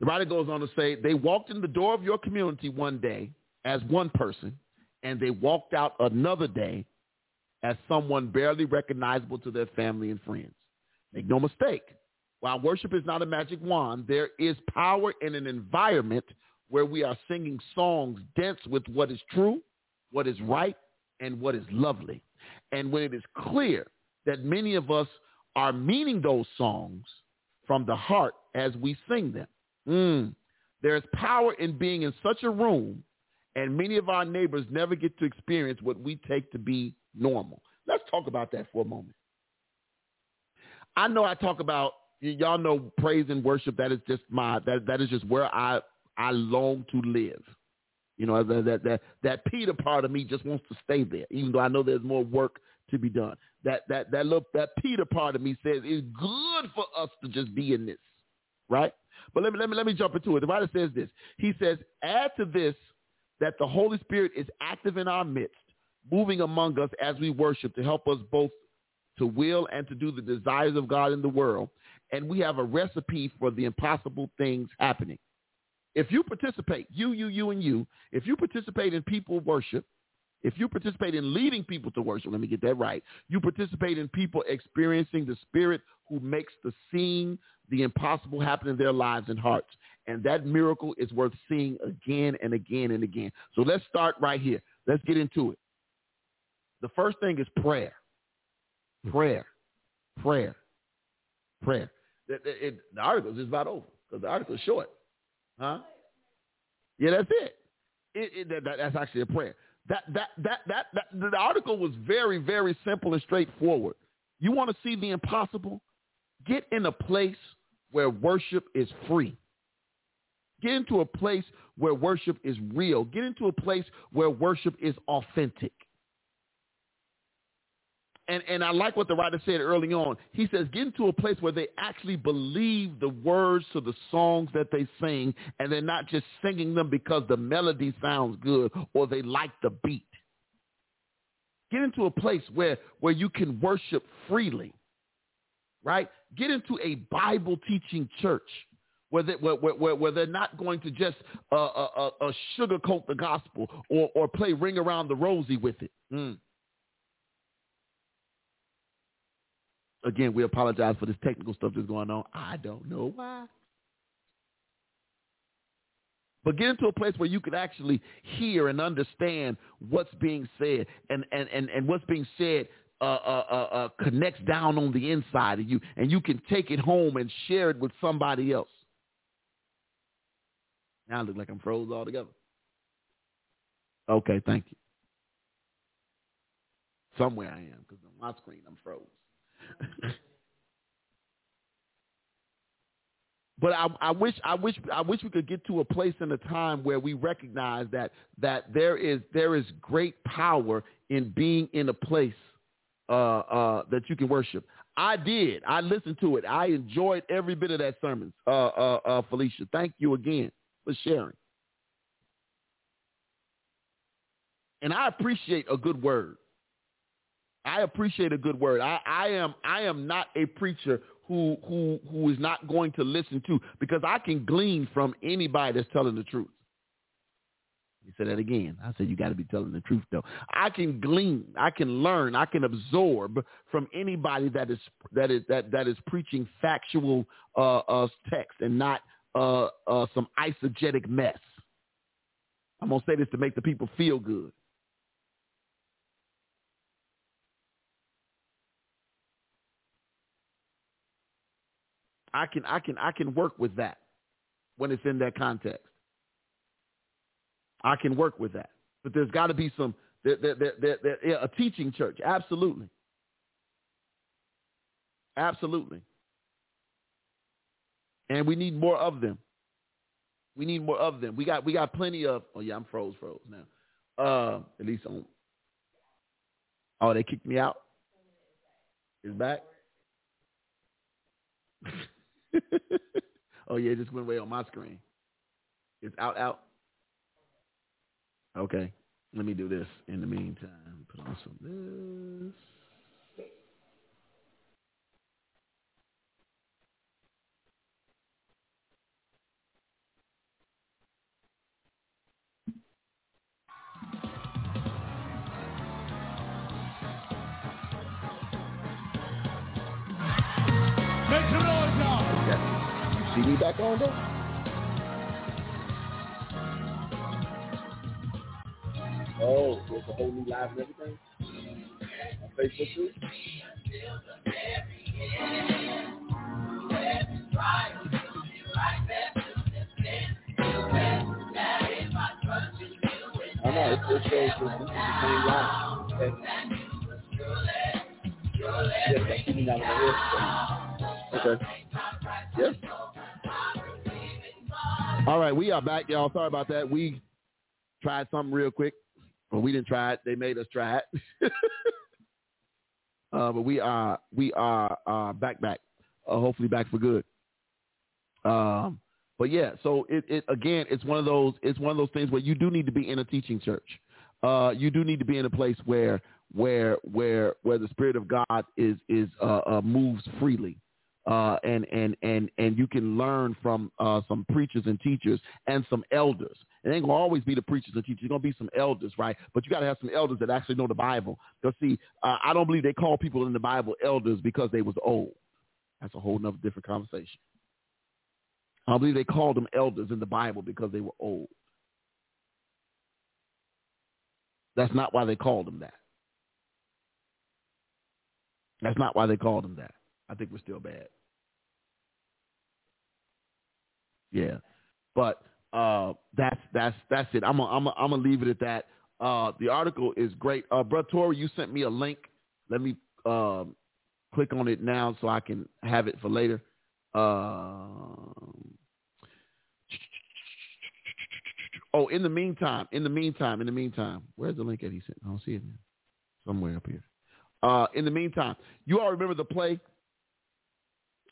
The writer goes on to say, they walked in the door of your community one day as one person, and they walked out another day as someone barely recognizable to their family and friends. Make no mistake, while worship is not a magic wand, there is power in an environment where we are singing songs dense with what is true, what is right, and what is lovely. And when it is clear that many of us are meaning those songs from the heart as we sing them, Mm. There's power in being in such a room, and many of our neighbors never get to experience what we take to be normal. Let's talk about that for a moment. I know I talk about y'all know praise and worship. That is just my that that is just where I I long to live. You know, that that that, that Peter part of me just wants to stay there, even though I know there's more work to be done. That that that little that Peter part of me says it's good for us to just be in this, right? But let me let me let me jump into it. The writer says this. He says, add to this that the Holy Spirit is active in our midst, moving among us as we worship to help us both to will and to do the desires of God in the world. And we have a recipe for the impossible things happening. If you participate, you, you, you, and you, if you participate in people worship, if you participate in leading people to worship, let me get that right. You participate in people experiencing the Spirit who makes the seeing the impossible happen in their lives and hearts. And that miracle is worth seeing again and again and again. So let's start right here. Let's get into it. The first thing is prayer. Prayer. Prayer. Prayer. It, it, the article is about over because the article is short. Huh? Yeah, that's it. it, that, that's actually a prayer. That, that, that, that, that, the article was very, very simple and straightforward. You want to see the impossible? Get in a place where worship is free. Get into a place where worship is real. Get into a place where worship is authentic and, and I like what the writer said early on. He says, get into a place where they actually believe the words to the songs that they sing, and they're not just singing them because the melody sounds good or they like the beat. Get into a place where, where you can worship freely, right? Get into a Bible teaching church where, they, where, where, where they're not going to just uh, uh, uh, uh, sugarcoat the gospel or, or play ring around the rosy with it. Mm. Again, we apologize for this technical stuff that's going on. I don't know why. But get into a place where you can actually hear and understand what's being said and, and, and, and what's being said uh, uh, uh, uh connects down on the inside of you and you can take it home and share it with somebody else. Now I look like I'm froze altogether. Okay, thank you. Somewhere I am because on my screen I'm froze. But I, I wish I wish I wish we could get to a place in a time where we recognize that that there is there is great power in being in a place uh, uh, that you can worship. I did. I listened to it. I enjoyed every bit of that sermon, uh, uh, uh Felicia. Thank you again for sharing. And I appreciate a good word. I appreciate a good word. I, I am I am not a preacher who who who is not going to listen to because I can glean from anybody that's telling the truth. You said that again. I said you got to be telling the truth though. I can glean, I can learn, I can absorb from anybody that is that is that that is preaching factual uh, uh, text and not uh, uh, some eisegetic mess. I'm gonna say this to make the people feel good. I can I can I can work with that when it's in that context. I can work with that, but there's got to be some there, there, there, yeah, a teaching church. Absolutely, absolutely, and we need more of them. We need more of them. We got we got plenty of. Oh yeah, I'm froze, froze now. Uh, at least on. Oh, they kicked me out. Is back. oh yeah, it just went away on my screen. It's out, out. Okay, let me do this in the meantime. Put on some this. CD back on though? Oh, with a whole new live and everything? On Facebook too? I know, it, it shows the, the same live. Okay. Yeah, that's CD not on the Okay. Yeah. All right, we are back, y'all. Sorry about that. We tried something real quick. Well, we didn't try it. They made us try it. uh, but we are we are uh, back back. Uh, hopefully back for good. Um, but yeah, so it, it again, it's one of those it's one of those things where you do need to be in a teaching church. Uh, you do need to be in a place where where where where the spirit of God is is uh, uh, moves freely uh, and and and and you can learn from uh, some preachers and teachers and some elders. It ain't gonna always be the preachers and teachers. It's gonna be some elders, right? But you got to have some elders that actually know the Bible. Because see, uh, I don't believe they call people in the Bible elders because they was old. That's a whole nother different conversation. I believe they called them elders in the Bible because they were old. That's not why they called them that. That's not why they called them that. I think we're still bad. Yeah, but uh, that's that's that's it. I'm gonna I'm I'm gonna leave it at that. Uh, the article is great. Uh, Brother Tori, you sent me a link. Let me um, click on it now so I can have it for later. Um, oh, in the meantime, in the meantime, in the meantime, where's the link that he sent? I don't see it now. Somewhere up here. Uh, in the meantime, you all remember the play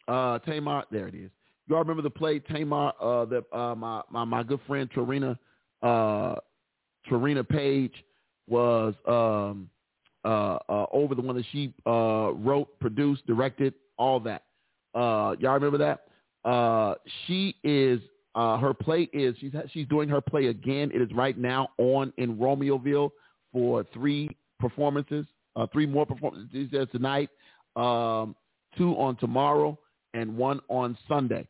uh, Tamar? There it is. Y'all remember the play Tamar? Uh, uh, my, my my good friend Trina uh, Page was um, uh, uh, over the one that she uh, wrote, produced, directed, all that. Uh, y'all remember that? Uh, she is uh, her play is she's she's doing her play again. It is right now on in Romeoville for three performances, uh, three more performances tonight, um, two on tomorrow, and one on Sunday.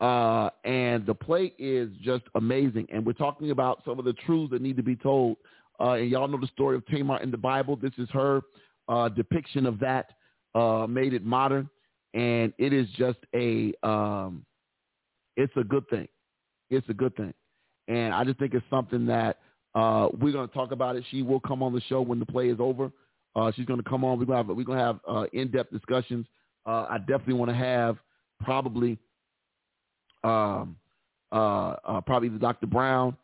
Uh, and the play is just amazing. And we're talking about some of the truths that need to be told. Uh, and y'all know the story of Tamar in the Bible. This is her uh, depiction of that, uh, made it modern. And it is just a, um, it's a good thing. It's a good thing. And I just think it's something that uh, we're going to talk about it. She will come on the show when the play is over. Uh, she's going to come on. We're going to have, we're to have in-depth discussions. I definitely want to have probably um, uh, uh, probably the Dr. Brown,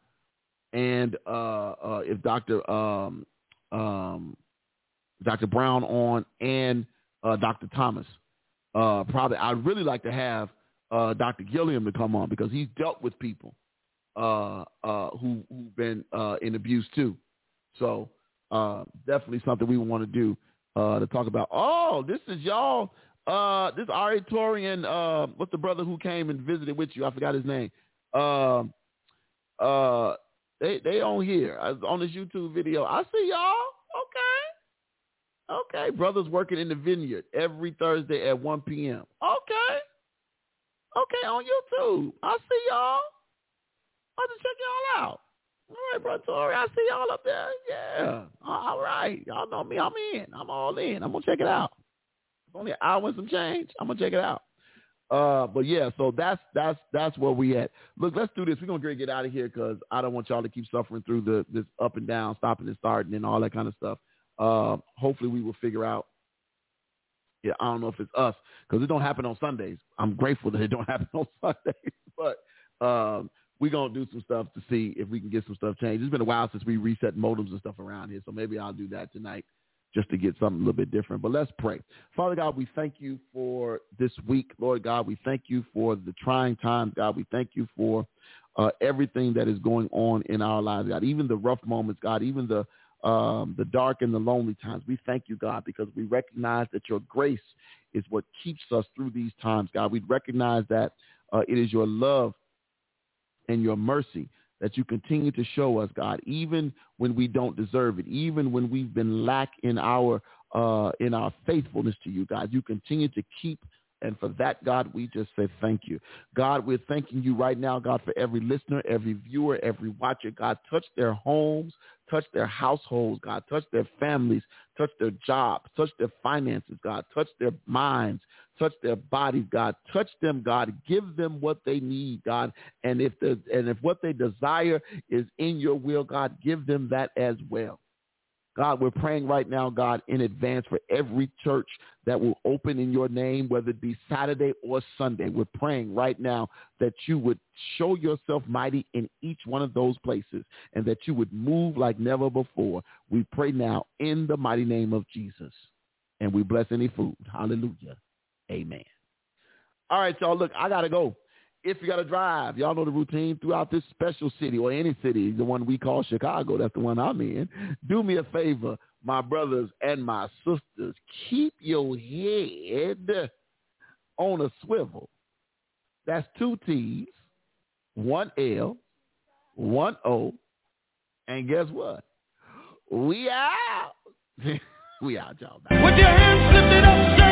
and uh, uh, if Dr. Um, um, Dr. Brown on and uh, Dr. Thomas. Uh, probably I'd really like to have uh, Dr. Gilliam to come on because he's dealt with people uh, uh, who who've been uh, in abuse too. So uh, definitely something we want to do uh, to talk about. Oh, this is y'all uh, this Ari Torian, uh, what's the brother who came and visited with you? I forgot his name. Um, uh, they they on here on this YouTube video. I see y'all. Okay, okay. Brothers working in the vineyard every Thursday at 1 p.m. Okay, okay on YouTube. I see y'all. I'll just check y'all out. All right, brother Tori, I see y'all up there. Yeah. All right. Y'all know me. I'm in. I'm all in. I'm gonna check it out only an hour and some change. I'm gonna check it out. Uh, but yeah, so that's that's that's where we at. Look, let's do this. We're gonna get out of here because I don't want y'all to keep suffering through the this up and down, stopping and starting, and all that kind of stuff. Uh, hopefully, we will figure out. Yeah, I don't know if it's us because it don't happen on Sundays. I'm grateful that it don't happen on Sundays, but um, we're gonna do some stuff to see if we can get some stuff changed. It's been a while since we reset modems and stuff around here, so maybe I'll do that tonight just to get something a little bit different. But let's pray. Father God, we thank you for this week. Lord God, we thank you for the trying times. God, we thank you for uh, everything that is going on in our lives, God, even the rough moments, God, even the um, the dark and the lonely times. We thank you, God, because we recognize that your grace is what keeps us through these times, God. We recognize that uh, it is your love and your mercy that you continue to show us, God, even when we don't deserve it, even when we've been lack in our uh, in our faithfulness to you, God. You continue to keep and for that, God, we just say thank you. God, we're thanking you right now, God, for every listener, every viewer, every watcher. God, touch their homes, touch their households, God, touch their families, touch their jobs, touch their finances, God, touch their minds, touch their bodies, God. Touch them, God. Give them what they need, God. And if the and if what they desire is in your will, God, give them that as well. God, we're praying right now, God, in advance for every church that will open in your name, whether it be Saturday or Sunday. We're praying right now that you would show yourself mighty in each one of those places and that you would move like never before. We pray now in the mighty name of Jesus. And we bless any food. Hallelujah. Amen. All right, y'all. Look, I got to go if you got to drive, y'all know the routine throughout this special city or any city, the one we call Chicago, that's the one I'm in. Do me a favor, my brothers and my sisters, keep your head on a swivel. That's two T's, one L, one O, and guess what? We out. we out, y'all. With your hands lifted up,